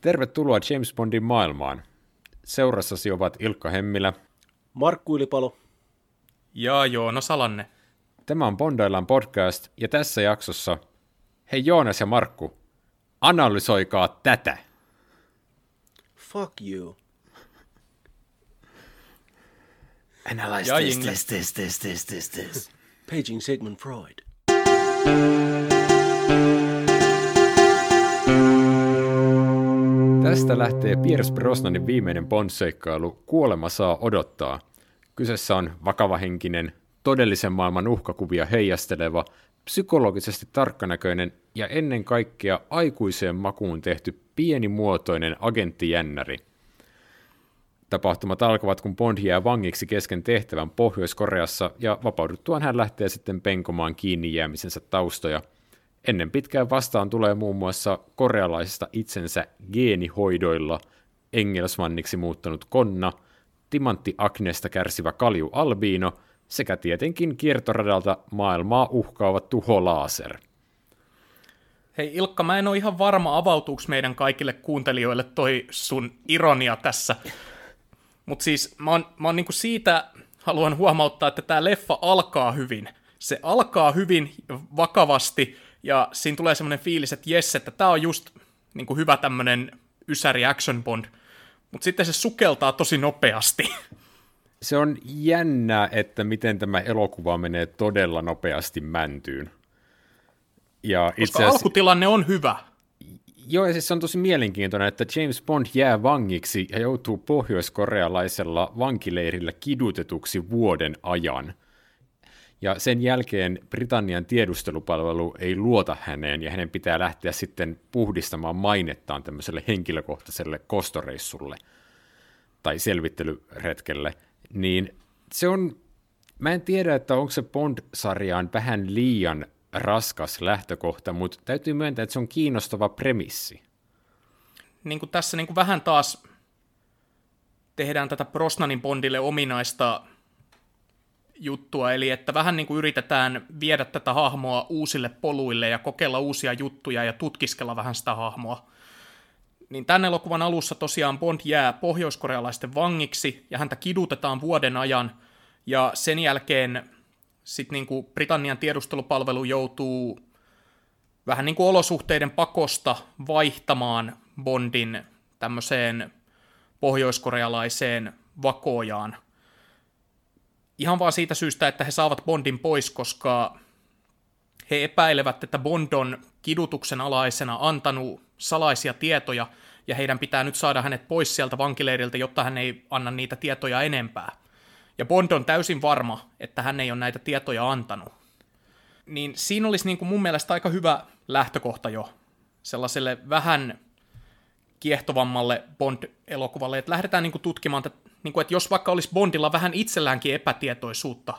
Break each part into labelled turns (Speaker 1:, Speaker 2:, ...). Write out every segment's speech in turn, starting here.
Speaker 1: Tervetuloa James Bondin maailmaan. Seurassasi ovat Ilkka Hemmilä,
Speaker 2: Markku Ylipalo
Speaker 3: ja Joona Salanne.
Speaker 1: Tämä on Bondaillaan podcast, ja tässä jaksossa, hei Joonas ja Markku, analysoikaa tätä.
Speaker 2: Fuck you.
Speaker 1: Analyze
Speaker 3: Ja
Speaker 1: this, this, this, this, this, this, this.
Speaker 2: Paging Sigmund Freud.
Speaker 1: Tästä lähtee Pierce Brosnanin viimeinen Bond-seikkailu Kuolema saa odottaa. Kyseessä on vakavahenkinen, todellisen maailman uhkakuvia heijasteleva, psykologisesti tarkkanäköinen ja ennen kaikkea aikuiseen makuun tehty pienimuotoinen agenttijännäri. Tapahtumat alkavat, kun Bond jää vangiksi kesken tehtävän Pohjois-Koreassa ja vapauduttuaan hän lähtee sitten penkomaan kiinni jäämisensä taustoja. Ennen pitkään vastaan tulee muun muassa korealaisista itsensä geenihoidoilla engelsmanniksi muuttanut Konna, timantti Agnesta kärsivä Kalju Albiino sekä tietenkin kiertoradalta maailmaa uhkaava tuho Laser.
Speaker 3: Hei Ilkka, mä en ole ihan varma, avautuuko meidän kaikille kuuntelijoille toi sun ironia tässä. Mutta siis mä oon, mä oon niinku siitä haluan huomauttaa, että tämä leffa alkaa hyvin. Se alkaa hyvin vakavasti ja siinä tulee semmoinen fiilis, että jes, että tämä on just niinku hyvä tämmönen ysäri action bond. Mutta sitten se sukeltaa tosi nopeasti.
Speaker 1: Se on jännää, että miten tämä elokuva menee todella nopeasti mäntyyn. Ja itse
Speaker 3: Koska
Speaker 1: asiassa,
Speaker 3: alkutilanne on hyvä.
Speaker 1: joo, ja siis se on tosi mielenkiintoinen, että James Bond jää vangiksi ja joutuu pohjoiskorealaisella vankileirillä kidutetuksi vuoden ajan. Ja sen jälkeen Britannian tiedustelupalvelu ei luota häneen, ja hänen pitää lähteä sitten puhdistamaan mainettaan tämmöiselle henkilökohtaiselle kostoreissulle tai selvittelyretkelle, niin se on, mä en tiedä, että onko se Bond-sarjaan vähän liian raskas lähtökohta, mutta täytyy myöntää, että se on kiinnostava premissi.
Speaker 3: niin kuin tässä niin kuin vähän taas tehdään tätä Brosnanin Bondille ominaista juttua, eli että vähän niin kuin yritetään viedä tätä hahmoa uusille poluille ja kokeilla uusia juttuja ja tutkiskella vähän sitä hahmoa. Niin tämän elokuvan alussa tosiaan Bond jää pohjoiskorealaisten vangiksi ja häntä kidutetaan vuoden ajan ja sen jälkeen sitten niin kuin Britannian tiedustelupalvelu joutuu vähän niin kuin olosuhteiden pakosta vaihtamaan Bondin tämmöiseen pohjoiskorealaiseen vakojaan. Ihan vaan siitä syystä, että he saavat Bondin pois, koska he epäilevät, että Bond on kidutuksen alaisena antanut salaisia tietoja, ja heidän pitää nyt saada hänet pois sieltä vankileiriltä, jotta hän ei anna niitä tietoja enempää. Ja Bond on täysin varma, että hän ei ole näitä tietoja antanut niin siinä olisi niin kuin mun mielestä aika hyvä lähtökohta jo sellaiselle vähän kiehtovammalle Bond-elokuvalle, että lähdetään niin kuin tutkimaan, että, niin kuin, että jos vaikka olisi Bondilla vähän itselläänkin epätietoisuutta,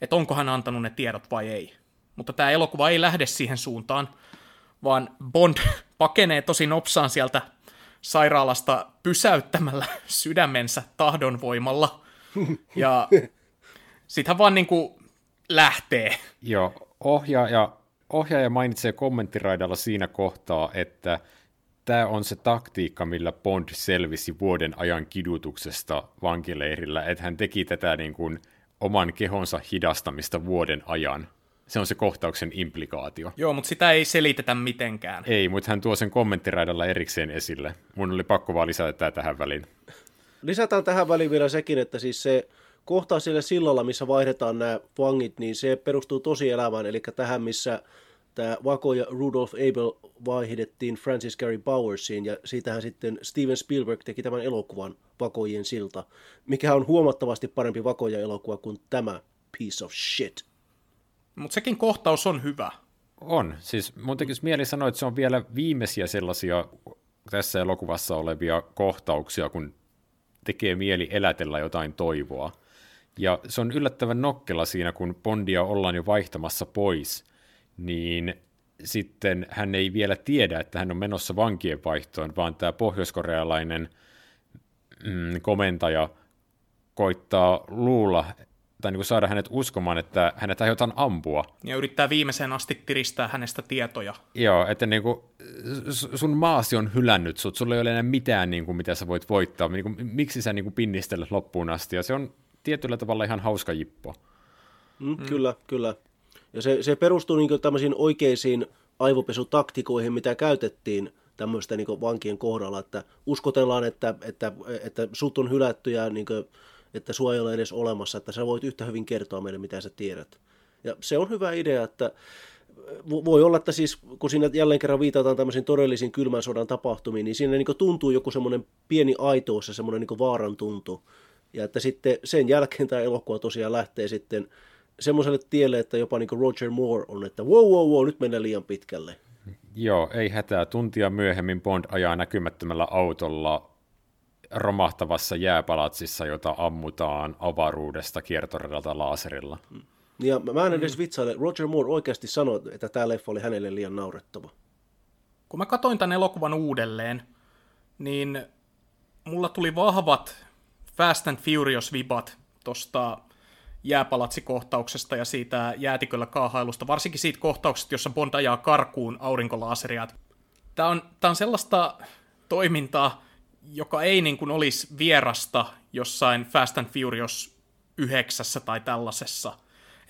Speaker 3: että onko hän antanut ne tiedot vai ei. Mutta tämä elokuva ei lähde siihen suuntaan, vaan Bond pakenee tosi nopsaan sieltä sairaalasta pysäyttämällä sydämensä tahdonvoimalla. Ja sitten hän vaan niin kuin lähtee.
Speaker 1: Joo, ohjaaja, ohjaaja mainitsee kommenttiraidalla siinä kohtaa, että tämä on se taktiikka, millä Bond selvisi vuoden ajan kidutuksesta vankileirillä, että hän teki tätä niin kuin oman kehonsa hidastamista vuoden ajan. Se on se kohtauksen implikaatio.
Speaker 3: Joo, mutta sitä ei selitetä mitenkään.
Speaker 1: Ei, mutta hän tuo sen kommenttiraidalla erikseen esille. Mun oli pakko vaan lisätä tämä tähän väliin.
Speaker 2: Lisätään tähän väliin vielä sekin, että siis se kohtaa sillä sillalla, missä vaihdetaan nämä vangit, niin se perustuu tosielämään, eli tähän, missä tämä Vako ja Rudolph Abel vaihdettiin Francis Gary Bowersiin, ja siitähän sitten Steven Spielberg teki tämän elokuvan Vakojen silta, mikä on huomattavasti parempi Vakoja-elokuva kuin tämä piece of shit.
Speaker 3: Mutta sekin kohtaus on hyvä.
Speaker 1: On. Siis mun tekisi mieli sanoa, että se on vielä viimeisiä sellaisia tässä elokuvassa olevia kohtauksia, kun tekee mieli elätellä jotain toivoa. Ja se on yllättävän nokkela siinä, kun Bondia ollaan jo vaihtamassa pois, niin sitten hän ei vielä tiedä, että hän on menossa vankien vaihtoon, vaan tämä pohjoiskorealainen mm, komentaja koittaa luulla, tai niin kuin saada hänet uskomaan, että hänet aiotaan ampua.
Speaker 3: Ja yrittää viimeiseen asti tiristää hänestä tietoja.
Speaker 1: Joo, että niin kuin, sun maasi on hylännyt sut, sulla ei ole enää mitään, niin kuin, mitä sä voit voittaa. Niin kuin, miksi sä niin kuin, pinnistelet loppuun asti? Ja se on tietyllä tavalla ihan hauska jippo.
Speaker 2: Mm, mm. Kyllä, kyllä. Ja se, se perustuu niin tämmöisiin oikeisiin aivopesutaktikoihin, mitä käytettiin tämmöistä niin vankien kohdalla, että uskotellaan, että, että, että sut on hylätty ja niin kuin, että sua ei ole edes olemassa, että sä voit yhtä hyvin kertoa meille, mitä sä tiedät. Ja se on hyvä idea, että voi olla, että siis kun siinä jälleen kerran viitataan tämmöisiin todellisiin kylmän sodan tapahtumiin, niin siinä niin tuntuu joku semmoinen pieni aitous ja semmoinen niin vaaran tuntu. Ja että sitten sen jälkeen tämä elokuva tosiaan lähtee sitten semmoiselle tielle, että jopa niin Roger Moore on, että wow, wow, wow, nyt mennään liian pitkälle.
Speaker 1: Joo, ei hätää. Tuntia myöhemmin Bond ajaa näkymättömällä autolla romahtavassa jääpalatsissa, jota ammutaan avaruudesta kiertoradalta laaserilla. Mm.
Speaker 2: Ja mä en edes vitsaile. Roger Moore oikeasti sanoi, että tämä leffa oli hänelle liian naurettava.
Speaker 3: Kun mä katsoin tämän elokuvan uudelleen, niin mulla tuli vahvat Fast and Furious-vibat tosta jääpalatsikohtauksesta ja siitä jäätiköllä kaahailusta, varsinkin siitä kohtauksesta, jossa Bond ajaa karkuun aurinkolaaseria. Tämä on, tämä on sellaista toimintaa, joka ei niin kuin olisi vierasta jossain Fast and Furious 9 tai tällaisessa.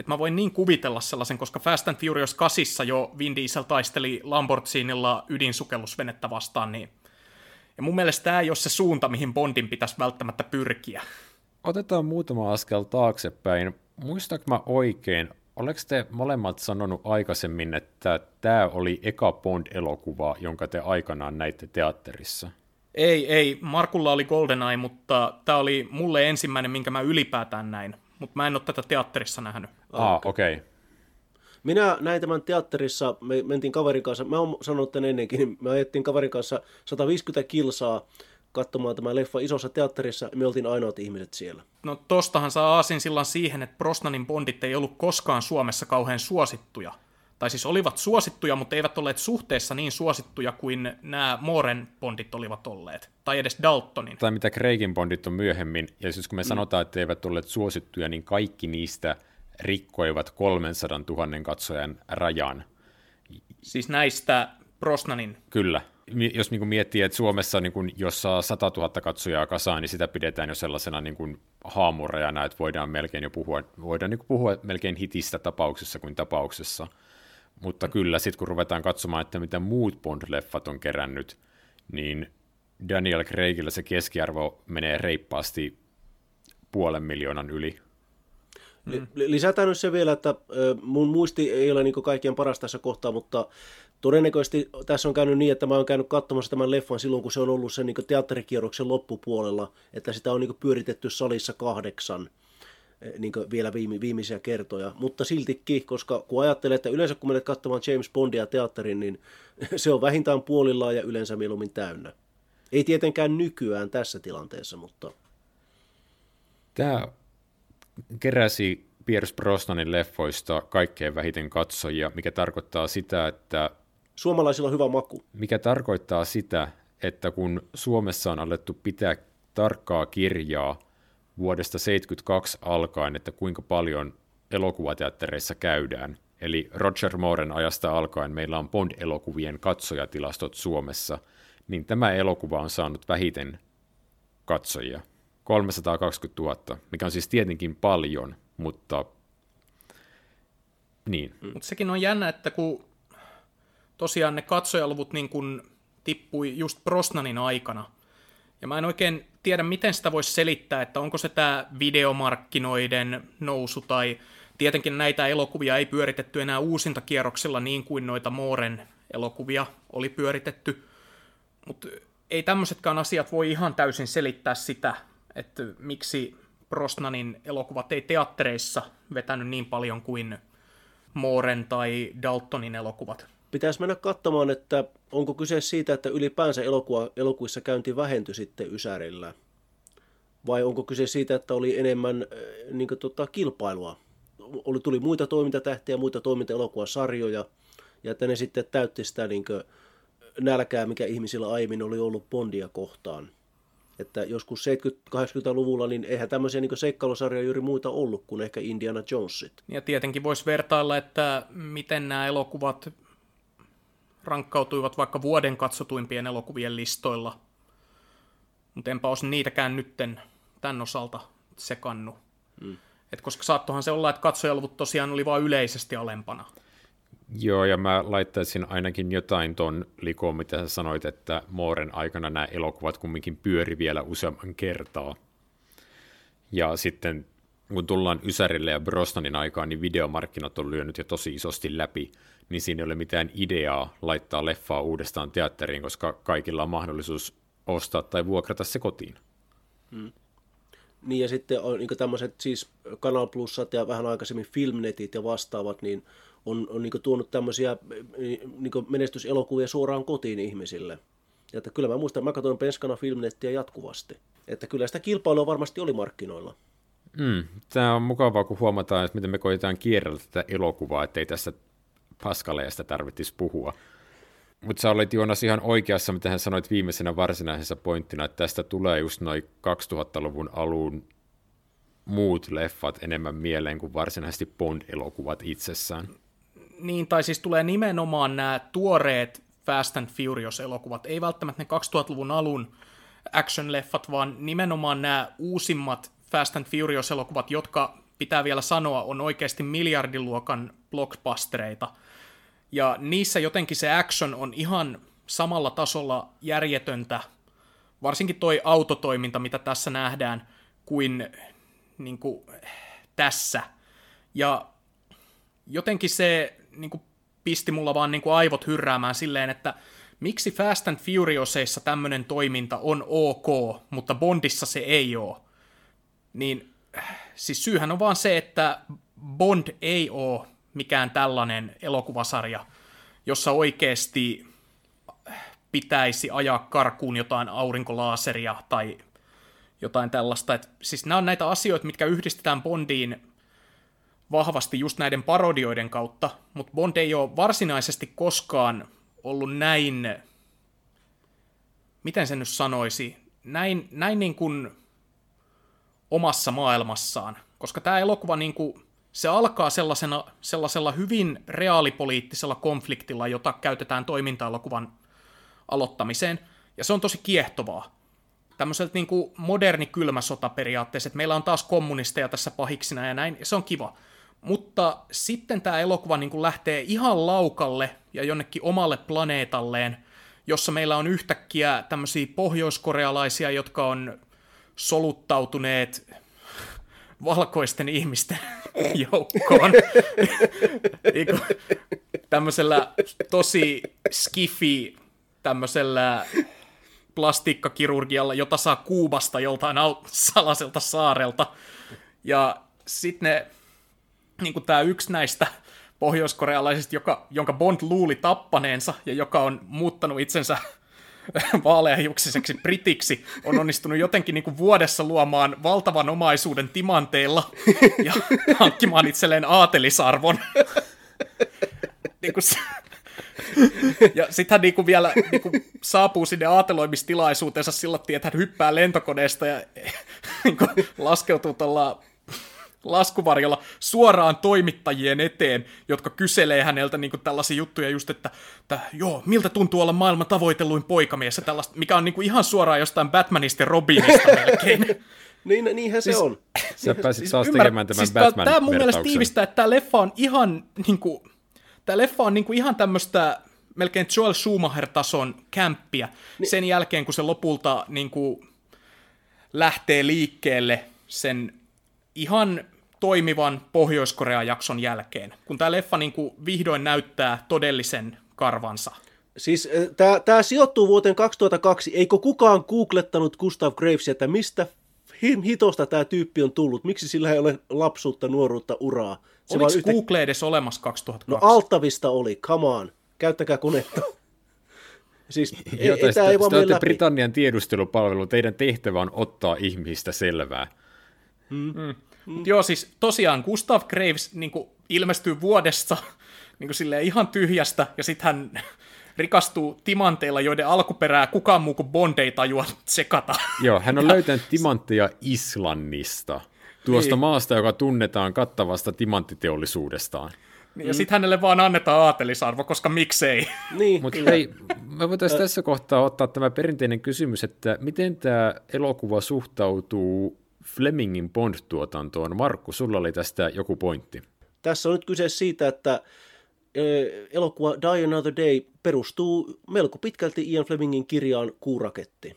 Speaker 3: Et mä voin niin kuvitella sellaisen, koska Fast and Furious 8 jo Vin Diesel taisteli Lamborghinilla ydinsukellusvenettä vastaan, niin ja mun mielestä tämä ei ole se suunta, mihin Bondin pitäisi välttämättä pyrkiä.
Speaker 1: Otetaan muutama askel taaksepäin. Muistaako mä oikein, Oleeko te molemmat sanonut aikaisemmin, että tämä oli eka Bond-elokuva, jonka te aikanaan näitte teatterissa?
Speaker 3: Ei, ei. Markulla oli GoldenEye, mutta tämä oli mulle ensimmäinen, minkä mä ylipäätään näin. Mutta mä en ole tätä teatterissa nähnyt.
Speaker 1: Ah, okei. Okay.
Speaker 2: Minä näin tämän teatterissa, me mentiin kaverin kanssa, mä oon sanonut tämän ennenkin, niin me ajettiin kaverin kanssa 150 kilsaa katsomaan tämä leffa isossa teatterissa, me oltiin ainoat ihmiset siellä.
Speaker 3: No tostahan saa aasin sillan siihen, että Brosnanin bondit ei ollut koskaan Suomessa kauhean suosittuja tai siis olivat suosittuja, mutta eivät olleet suhteessa niin suosittuja kuin nämä Mooren bondit olivat olleet, tai edes Daltonin.
Speaker 1: Tai mitä Craigin bondit on myöhemmin, ja siis kun me mm. sanotaan, että eivät olleet suosittuja, niin kaikki niistä rikkoivat 300 000 katsojan rajan.
Speaker 3: Siis näistä Brosnanin?
Speaker 1: Kyllä. Jos niin kuin miettii, että Suomessa niin kuin, jos saa 100 000 katsojaa kasaan, niin sitä pidetään jo sellaisena niin kuin haamurajana, että voidaan melkein jo puhua, voidaan niin kuin puhua melkein hitistä tapauksessa kuin tapauksessa – mutta kyllä, sitten kun ruvetaan katsomaan, että mitä muut Bond-leffat on kerännyt, niin Daniel Craigilla se keskiarvo menee reippaasti puolen miljoonan yli.
Speaker 2: Mm. Lisätään nyt se vielä, että mun muisti ei ole niin kaikkien paras tässä kohtaa, mutta todennäköisesti tässä on käynyt niin, että mä oon käynyt katsomassa tämän leffan silloin, kun se on ollut sen niin teatterikierroksen loppupuolella, että sitä on niin pyöritetty salissa kahdeksan. Niin vielä viime, viimeisiä kertoja, mutta siltikin, koska kun ajattelee, että yleensä kun menet katsomaan James Bondia teatterin, niin se on vähintään puolillaan ja yleensä mieluummin täynnä. Ei tietenkään nykyään tässä tilanteessa, mutta...
Speaker 1: Tämä keräsi Pierce Brosnanin leffoista kaikkein vähiten katsojia, mikä tarkoittaa sitä, että...
Speaker 2: Suomalaisilla on hyvä maku.
Speaker 1: Mikä tarkoittaa sitä, että kun Suomessa on alettu pitää tarkkaa kirjaa vuodesta 1972 alkaen, että kuinka paljon elokuvateattereissa käydään. Eli Roger Mooren ajasta alkaen meillä on Bond-elokuvien katsojatilastot Suomessa, niin tämä elokuva on saanut vähiten katsojia. 320 000, mikä on siis tietenkin paljon, mutta niin.
Speaker 3: Mutta sekin on jännä, että kun tosiaan ne katsojaluvut niin kun tippui just Brosnanin aikana, ja mä en oikein tiedä, miten sitä voisi selittää, että onko se tämä videomarkkinoiden nousu tai tietenkin näitä elokuvia ei pyöritetty enää uusintakierroksilla niin kuin noita Mooren elokuvia oli pyöritetty, mutta ei tämmöisetkään asiat voi ihan täysin selittää sitä, että miksi Brosnanin elokuvat ei teattereissa vetänyt niin paljon kuin Mooren tai Daltonin elokuvat
Speaker 2: pitäisi mennä katsomaan, että onko kyse siitä, että ylipäänsä elokuva, elokuissa käynti vähentyi sitten Ysärillä. Vai onko kyse siitä, että oli enemmän äh, niin kuin, tota, kilpailua? Oli, tuli muita toimintatähtiä, muita toimintaelokuvasarjoja, ja että ne sitten täytti sitä niin kuin, nälkää, mikä ihmisillä aiemmin oli ollut Bondia kohtaan. Että joskus 70-80-luvulla, niin eihän tämmöisiä niin seikkailusarjoja juuri muita ollut kuin ehkä Indiana Jonesit.
Speaker 3: Ja tietenkin voisi vertailla, että miten nämä elokuvat rankkautuivat vaikka vuoden katsotuimpien elokuvien listoilla. Mutta enpä olisi niitäkään nytten tämän osalta sekannu. Mm. Et koska saattohan se olla, että katsojaluvut tosiaan oli vain yleisesti alempana.
Speaker 1: Joo, ja mä laittaisin ainakin jotain ton likoon, mitä sä sanoit, että Mooren aikana nämä elokuvat kumminkin pyöri vielä useamman kertaa. Ja sitten kun tullaan Ysärille ja Brosnanin aikaan, niin videomarkkinat on lyönyt jo tosi isosti läpi, niin siinä ei ole mitään ideaa laittaa leffaa uudestaan teatteriin, koska kaikilla on mahdollisuus ostaa tai vuokrata se kotiin. Hmm.
Speaker 2: Niin ja sitten on niin tämmöiset siis Canal Plusat ja vähän aikaisemmin Filmnetit ja vastaavat, niin on, on niin tuonut tämmöisiä niin menestyselokuvia suoraan kotiin ihmisille. Ja että kyllä mä muistan, mä katsoin Penskana Filmnettiä jatkuvasti. Että kyllä sitä kilpailua varmasti oli markkinoilla.
Speaker 1: Mm, tämä on mukavaa, kun huomataan, että miten me koitetaan kierrellä tätä elokuvaa, ettei tässä paskaleesta tarvitsisi puhua. Mutta sä olet Joonas ihan oikeassa, mitä hän sanoit viimeisenä varsinaisessa pointtina, että tästä tulee just noin 2000-luvun alun muut leffat enemmän mieleen kuin varsinaisesti Bond-elokuvat itsessään.
Speaker 3: Niin, tai siis tulee nimenomaan nämä tuoreet Fast and Furious-elokuvat, ei välttämättä ne 2000-luvun alun action-leffat, vaan nimenomaan nämä uusimmat Fast and Furious-elokuvat, jotka pitää vielä sanoa, on oikeasti miljardiluokan blockbustereita. Ja niissä jotenkin se action on ihan samalla tasolla järjetöntä, varsinkin toi autotoiminta, mitä tässä nähdään, kuin, niin kuin tässä. Ja jotenkin se niin kuin pisti mulla vaan niin kuin aivot hyrräämään silleen, että miksi Fast and Furiousissa tämmöinen toiminta on ok, mutta Bondissa se ei ole. Niin siis syyhän on vaan se, että Bond ei ole mikään tällainen elokuvasarja, jossa oikeasti pitäisi ajaa karkuun jotain aurinkolaaseria tai jotain tällaista. Et, siis nämä on näitä asioita, mitkä yhdistetään Bondiin vahvasti just näiden parodioiden kautta, mutta Bond ei ole varsinaisesti koskaan ollut näin, miten sen nyt sanoisi, näin, näin niin kuin omassa maailmassaan, koska tämä elokuva niin kuin, se alkaa sellaisena, sellaisella hyvin reaalipoliittisella konfliktilla, jota käytetään toiminta-elokuvan aloittamiseen, ja se on tosi kiehtovaa. Tämmöiseltä niin kuin moderni kylmä sota periaatteessa, että meillä on taas kommunisteja tässä pahiksina ja näin, ja se on kiva. Mutta sitten tämä elokuva niin kuin lähtee ihan laukalle ja jonnekin omalle planeetalleen, jossa meillä on yhtäkkiä tämmöisiä pohjoiskorealaisia, jotka on soluttautuneet valkoisten ihmisten joukkoon. Tämmöisellä tosi skifi, tämmöisellä plastiikkakirurgialla, jota saa Kuubasta joltain salaiselta saarelta. Ja sitten ne niin kuin tämä yksi näistä pohjoiskorealaisista, joka, jonka Bond luuli tappaneensa ja joka on muuttanut itsensä vaaleahiuksiseksi britiksi, on onnistunut jotenkin niin kuin vuodessa luomaan valtavan omaisuuden timanteilla ja hankkimaan itselleen aatelisarvon. niin kuin se, ja sitten hän niinku vielä niinku saapuu sinne aateloimistilaisuutensa sillä että hän hyppää lentokoneesta ja niinku laskeutuu tuolla laskuvarjolla suoraan toimittajien eteen, jotka kyselee häneltä niin kuin tällaisia juttuja just, että, että joo, miltä tuntuu olla maailman tavoitelluin poikamies ja tällaista, mikä on niin kuin ihan suoraan jostain Batmanista ja Robinista melkein.
Speaker 2: niin, niinhän
Speaker 1: siis,
Speaker 2: se on.
Speaker 1: Sä pääsit siis taas tekemään tämän siis batman
Speaker 3: Tämä mun mielestä tiivistää, että tämä leffa on ihan, niin kuin, tämä leffa on niin kuin ihan tämmöistä melkein Joel Schumacher-tason kämppiä niin. sen jälkeen, kun se lopulta niin kuin, lähtee liikkeelle sen ihan toimivan Pohjois-Korean jakson jälkeen, kun tämä leffa niin kuin vihdoin näyttää todellisen karvansa.
Speaker 2: Siis tämä sijoittuu vuoteen 2002. Eikö kukaan googlettanut Gustav Gravesia, että mistä hitosta tämä tyyppi on tullut? Miksi sillä ei ole lapsuutta, nuoruutta, uraa?
Speaker 3: Se Oliko yhtä... Google edes olemassa 2002?
Speaker 2: No Altavista oli, come on. Käyttäkää konetta.
Speaker 1: Siis ei, ei, tämä ei vaan läpi. Britannian tiedustelupalvelu, teidän tehtävä on ottaa ihmistä selvää.
Speaker 3: Hmm. Hmm. Mm. Joo, siis tosiaan Gustav Graves niin kuin, ilmestyy vuodessa niin kuin, silleen, ihan tyhjästä, ja sitten hän rikastuu timanteilla, joiden alkuperää kukaan muu kuin Bond ei tajua sekata.
Speaker 1: Joo, hän on löytänyt timantteja Islannista, tuosta niin. maasta, joka tunnetaan kattavasta timanttiteollisuudestaan.
Speaker 3: Niin, ja sitten hänelle vaan annetaan aatelisarvo, koska miksei.
Speaker 2: Niin,
Speaker 1: Mutta hei, me voitaisiin tässä kohtaa ottaa tämä perinteinen kysymys, että miten tämä elokuva suhtautuu Flemingin Bond-tuotantoon? Markku, sulla oli tästä joku pointti.
Speaker 2: Tässä on nyt kyse siitä, että elokuva Die Another Day perustuu melko pitkälti Ian Flemingin kirjaan Kuuraketti,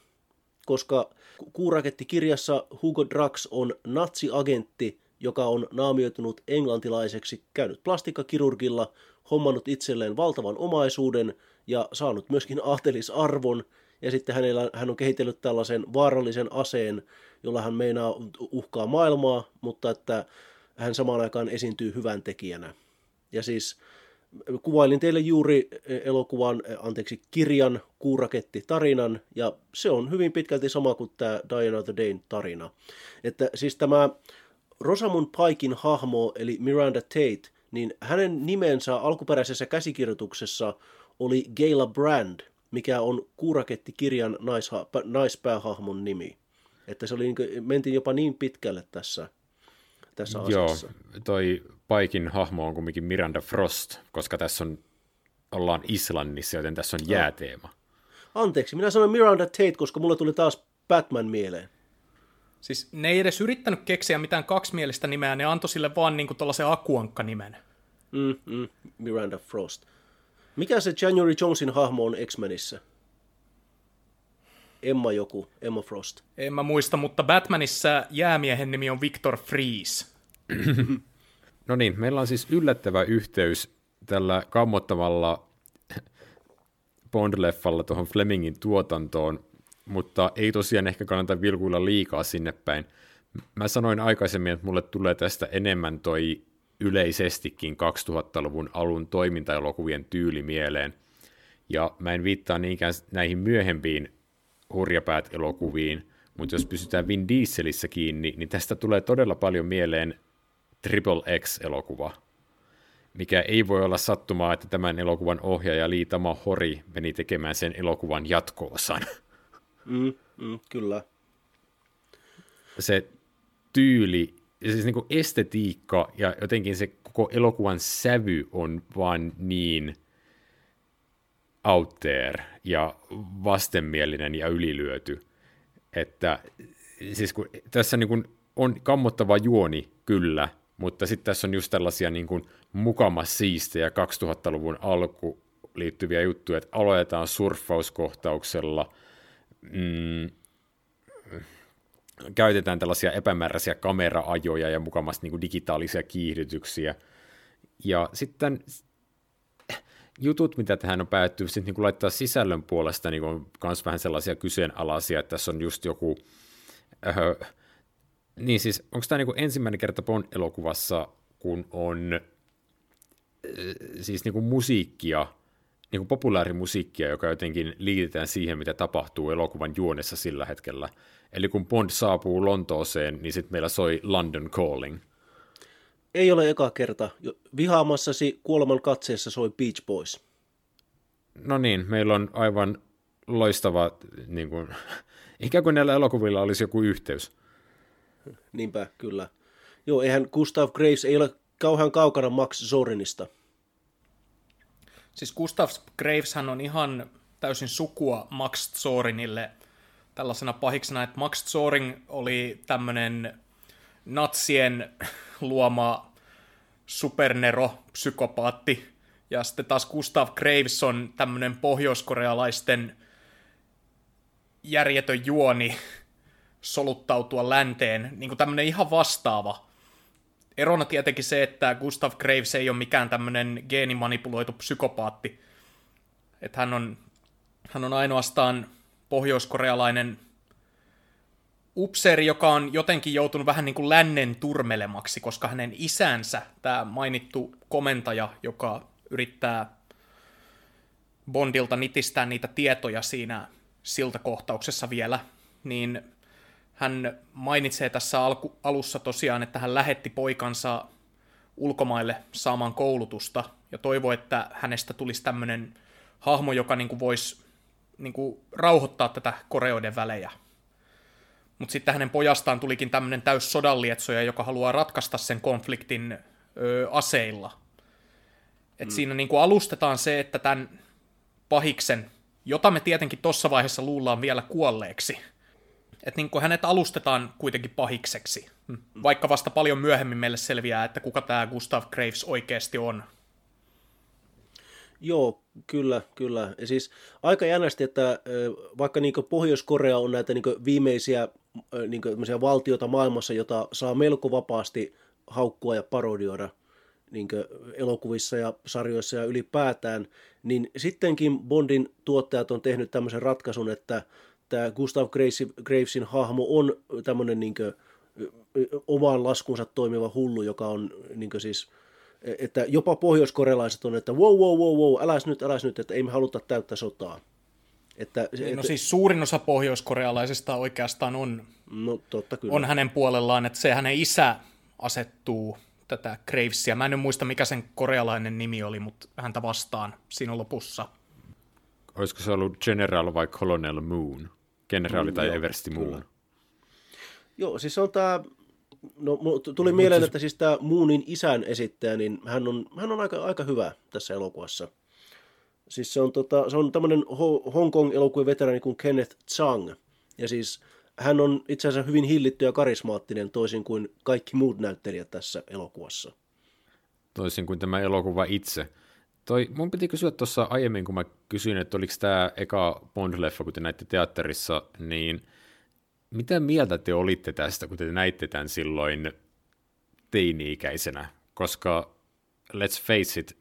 Speaker 2: koska Kuuraketti-kirjassa Hugo Drax on natsiagentti, joka on naamioitunut englantilaiseksi, käynyt plastikkakirurgilla, hommannut itselleen valtavan omaisuuden ja saanut myöskin aatelisarvon, ja sitten hänellä, hän on kehitellyt tällaisen vaarallisen aseen, jolla hän meinaa uhkaa maailmaa, mutta että hän samaan aikaan esiintyy hyvän tekijänä. Ja siis kuvailin teille juuri elokuvan, anteeksi, kirjan Kuuraketti tarinan, ja se on hyvin pitkälti sama kuin tämä Diana the Dane tarina. Että siis tämä Rosamund Paikin hahmo, eli Miranda Tate, niin hänen nimensä alkuperäisessä käsikirjoituksessa oli Gayla Brand, mikä on Kuuraketti-kirjan naispäähahmon nimi. Että se oli, niin mentiin jopa niin pitkälle tässä, tässä asiassa.
Speaker 1: Joo, toi Paikin hahmo on kumminkin Miranda Frost, koska tässä on, ollaan Islannissa, joten tässä on jääteema.
Speaker 2: Anteeksi, minä sanoin Miranda Tate, koska mulle tuli taas Batman mieleen.
Speaker 3: Siis ne ei edes yrittänyt keksiä mitään kaksimielistä nimeä, ne antoi sille vaan niinku tuollaisen akuankka-nimen.
Speaker 2: Mm, mm, Miranda Frost. Mikä se January Jonesin hahmo on X-Menissä? Emma joku, Emma Frost.
Speaker 3: En mä muista, mutta Batmanissa jäämiehen nimi on Victor Freeze.
Speaker 1: no niin, meillä on siis yllättävä yhteys tällä kammottavalla Bond-leffalla tuohon Flemingin tuotantoon, mutta ei tosiaan ehkä kannata vilkuilla liikaa sinne päin. Mä sanoin aikaisemmin, että mulle tulee tästä enemmän toi yleisestikin 2000-luvun alun toimintaelokuvien tyyli mieleen. Ja mä en viittaa niinkään näihin myöhempiin hurjapäät-elokuviin, mutta jos pysytään Vin Dieselissä kiinni, niin tästä tulee todella paljon mieleen Triple X-elokuva, mikä ei voi olla sattumaa, että tämän elokuvan ohjaaja Liitama Hori meni tekemään sen elokuvan jatkoosan.
Speaker 2: Mm, mm, kyllä.
Speaker 1: Se tyyli, siis niin kuin estetiikka ja jotenkin se koko elokuvan sävy on vaan niin out there ja vastenmielinen ja ylilyöty, että siis kun tässä niin kuin on kammottava juoni kyllä, mutta sitten tässä on just tällaisia niin kuin mukamas siistejä 2000-luvun alku liittyviä juttuja, että aloitetaan surffauskohtauksella, mm, käytetään tällaisia epämääräisiä kameraajoja ja mukamassa niin digitaalisia kiihdytyksiä. Ja sitten jutut, mitä tähän on päätty, sitten niin laittaa sisällön puolesta niin on myös vähän sellaisia kyseenalaisia, että tässä on just joku... Öö, niin siis, onko tämä niin ensimmäinen kerta Bond-elokuvassa, kun on siis niin kuin musiikkia, niin kuin populaarimusiikkia, joka jotenkin liitetään siihen, mitä tapahtuu elokuvan juonessa sillä hetkellä. Eli kun Bond saapuu Lontooseen, niin sitten meillä soi London Calling.
Speaker 2: Ei ole eka kerta. Vihaamassasi kuoleman katseessa soi Beach Boys.
Speaker 1: No niin, meillä on aivan loistava, niin kuin, ikään kuin näillä elokuvilla olisi joku yhteys.
Speaker 2: Niinpä, kyllä. Joo, eihän Gustav Graves ei ole kauhean kaukana Max Zorinista.
Speaker 3: Siis Gustav Graves hän on ihan täysin sukua Max Zorinille tällaisena pahiksena, että Max Zoring oli tämmöinen natsien luoma supernero, psykopaatti, ja sitten taas Gustav Graves on tämmöinen pohjoiskorealaisten järjetön juoni soluttautua länteen, niin kuin tämmöinen ihan vastaava. Erona tietenkin se, että Gustav Graves ei ole mikään tämmöinen geenimanipuloitu psykopaatti. Että hän on, hän on ainoastaan pohjoiskorealainen upseeri, joka on jotenkin joutunut vähän niin kuin lännen turmelemaksi, koska hänen isänsä, tämä mainittu komentaja, joka yrittää Bondilta nitistää niitä tietoja siinä siltakohtauksessa vielä, niin hän mainitsee tässä alku, alussa tosiaan, että hän lähetti poikansa ulkomaille saamaan koulutusta ja toivoi, että hänestä tulisi tämmöinen hahmo, joka niin kuin voisi niin kuin rauhoittaa tätä koreoiden välejä. Mutta sitten hänen pojastaan tulikin tämmöinen täys sodanlietsoja, joka haluaa ratkaista sen konfliktin ö, aseilla. Et mm. Siinä niin kuin alustetaan se, että tämän pahiksen, jota me tietenkin tuossa vaiheessa luullaan vielä kuolleeksi, että niin kuin hänet alustetaan kuitenkin pahikseksi, mm. vaikka vasta paljon myöhemmin meille selviää, että kuka tämä Gustav Graves oikeasti on.
Speaker 2: Joo, kyllä, kyllä. Ja siis aika jännästi, että vaikka niin Pohjois-Korea on näitä niin viimeisiä niin valtioita maailmassa, jota saa melko vapaasti haukkua ja parodioida niin elokuvissa ja sarjoissa ja ylipäätään, niin sittenkin Bondin tuottajat on tehnyt tämmöisen ratkaisun, että tämä Gustav Gravesin hahmo on tämmöinen niin omaan laskunsa toimiva hullu, joka on niin siis – että jopa pohjoiskorealaiset on, että wow, wow, wow, wow, äläs nyt, äläs nyt, että ei me haluta täyttä sotaa.
Speaker 3: Että, no että, siis suurin osa pohjoiskorealaisista oikeastaan on,
Speaker 2: no, totta kyllä.
Speaker 3: on hänen puolellaan, että se hänen isä asettuu tätä Gravesia. Mä en muista, mikä sen korealainen nimi oli, mutta häntä vastaan siinä lopussa.
Speaker 1: Olisiko se ollut General vai Colonel Moon? Generaali mm, tai joo, Eversti Moon? Kyllä.
Speaker 2: Joo, siis on tämä No, tuli mieleen, siis... että siis tämä Moonin isän esittäjä, niin hän on, hän on aika, aika hyvä tässä elokuvassa. Siis se on, tota, se on tämmöinen Hong Kong-elokuvien veteraani kuin Kenneth Chang. Ja siis hän on itse asiassa hyvin hillitty ja karismaattinen, toisin kuin kaikki muut näyttelijät tässä elokuvassa.
Speaker 1: Toisin kuin tämä elokuva itse. Toi, mun piti kysyä tuossa aiemmin, kun mä kysyin, että oliko tämä eka Bond-leffa, kun te näitte teatterissa, niin – mitä mieltä te olitte tästä, kun te näitte tämän silloin teini-ikäisenä? Koska let's face it,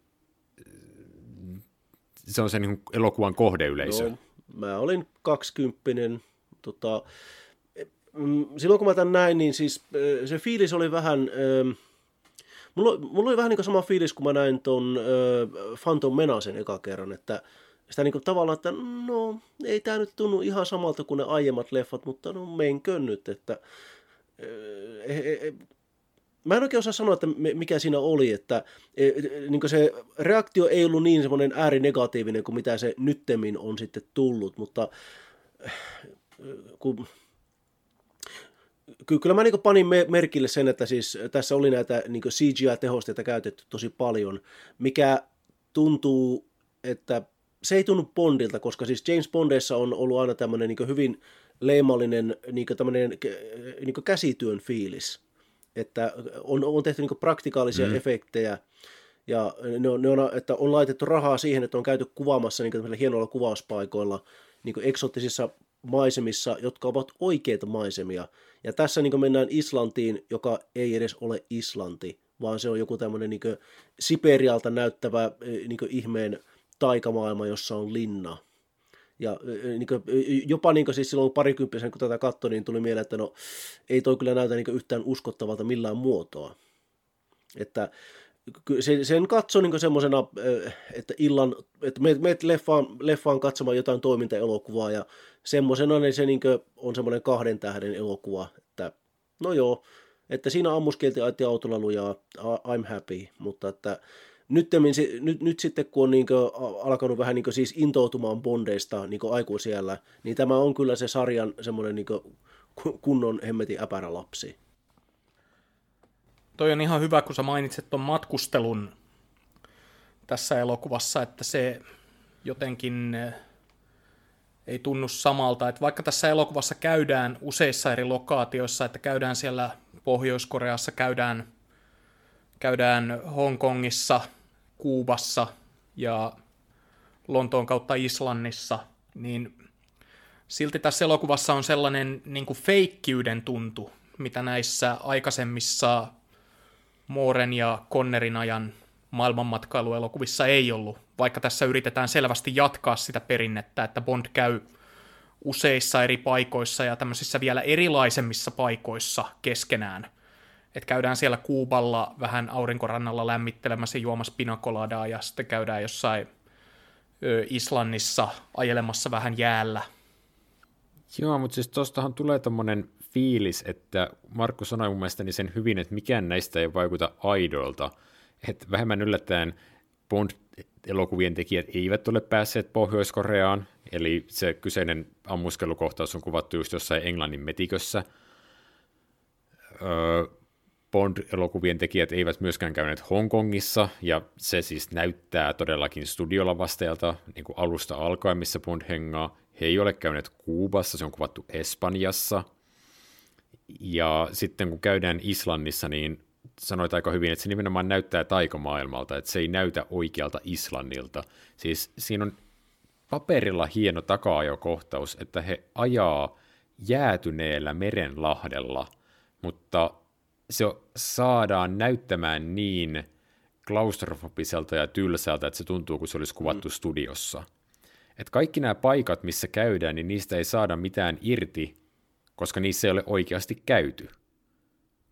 Speaker 1: se on se niin elokuvan kohdeyleisö. Joo,
Speaker 2: mä olin kaksikymppinen. Tota, mm, silloin kun mä tämän näin, niin siis se fiilis oli vähän... Mulla, mulla oli vähän niin sama fiilis, kun mä näin ton Phantom Menasen eka kerran, että sitä niin tavallaan, että no ei tämä nyt tunnu ihan samalta kuin ne aiemmat leffat, mutta no menkö nyt, että e, e, e, Mä en oikein osaa sanoa, että mikä siinä oli, että niin se reaktio ei ollut niin semmoinen äärinegatiivinen kuin mitä se nyttemmin on sitten tullut, mutta kun kyllä mä niin panin merkille sen, että siis tässä oli näitä niin CGI-tehosteita käytetty tosi paljon, mikä tuntuu, että se ei tunnu Bondilta, koska siis James Bondissa on ollut aina tämmöinen niin hyvin leimallinen niin tämmöinen niin käsityön fiilis, että on, on tehty niin praktikaalisia mm. efektejä, ja ne on, ne on, että on laitettu rahaa siihen, että on käyty kuvaamassa niin hienoilla kuvauspaikoilla niin eksoottisissa maisemissa, jotka ovat oikeita maisemia. Ja tässä niin mennään Islantiin, joka ei edes ole Islanti, vaan se on joku tämmöinen niin Siperialta näyttävä niin ihmeen taikamaailma, jossa on linna. Ja niin kuin, jopa niin kuin, siis silloin parikymppisen, kun tätä katsoi, niin tuli mieleen, että no ei toi kyllä näytä niin yhtään uskottavalta millään muotoa. Että sen katsoi niin semmoisena, että illan, että meet leffaan, leffaan katsomaan jotain toimintaelokuvaa ja semmoisena niin se niin on semmoinen kahden tähden elokuva, että no joo, että siinä ammuskeltiin autolla lujaa, I'm happy, mutta että nyt, nyt, nyt sitten kun on niin alkanut vähän niin siis intoutumaan bondeista niin aikuisiellä, niin tämä on kyllä se sarjan semmoinen niin kunnon hemmetin äpärä lapsi.
Speaker 3: Toi on ihan hyvä, kun sä mainitset tuon matkustelun tässä elokuvassa, että se jotenkin eh, ei tunnu samalta. Että vaikka tässä elokuvassa käydään useissa eri lokaatioissa, että käydään siellä Pohjois-Koreassa, käydään, käydään Hongkongissa – Kuubassa ja Lontoon kautta Islannissa, niin silti tässä elokuvassa on sellainen niin kuin feikkiyden tuntu, mitä näissä aikaisemmissa Mooren ja Connerin ajan maailmanmatkailuelokuvissa ei ollut, vaikka tässä yritetään selvästi jatkaa sitä perinnettä, että Bond käy useissa eri paikoissa ja tämmöisissä vielä erilaisemmissa paikoissa keskenään – että käydään siellä Kuuballa vähän aurinkorannalla lämmittelemässä juomassa pinakoladaa ja sitten käydään jossain ö, Islannissa ajelemassa vähän jäällä.
Speaker 1: Joo, mutta siis tuostahan tulee tämmöinen fiilis, että Markku sanoi mun mielestäni sen hyvin, että mikään näistä ei vaikuta aidolta. Että vähemmän yllättäen Bond-elokuvien tekijät eivät ole päässeet Pohjois-Koreaan, eli se kyseinen ammuskelukohtaus on kuvattu just jossain Englannin metikössä. Öö, Bond-elokuvien tekijät eivät myöskään käyneet Hongkongissa, ja se siis näyttää todellakin studiolavasteelta niin kuin alusta alkaen, missä Bond hengaa. He ei ole käyneet Kuubassa, se on kuvattu Espanjassa. Ja sitten kun käydään Islannissa, niin sanoit aika hyvin, että se nimenomaan näyttää taikamaailmalta, että se ei näytä oikealta Islannilta. Siis siinä on paperilla hieno takaajokohtaus, että he ajaa jäätyneellä merenlahdella, mutta se saadaan näyttämään niin klaustrofobiselta ja tylsältä, että se tuntuu, kun se olisi kuvattu mm. studiossa. Et kaikki nämä paikat, missä käydään, niin niistä ei saada mitään irti, koska niissä ei ole oikeasti käyty.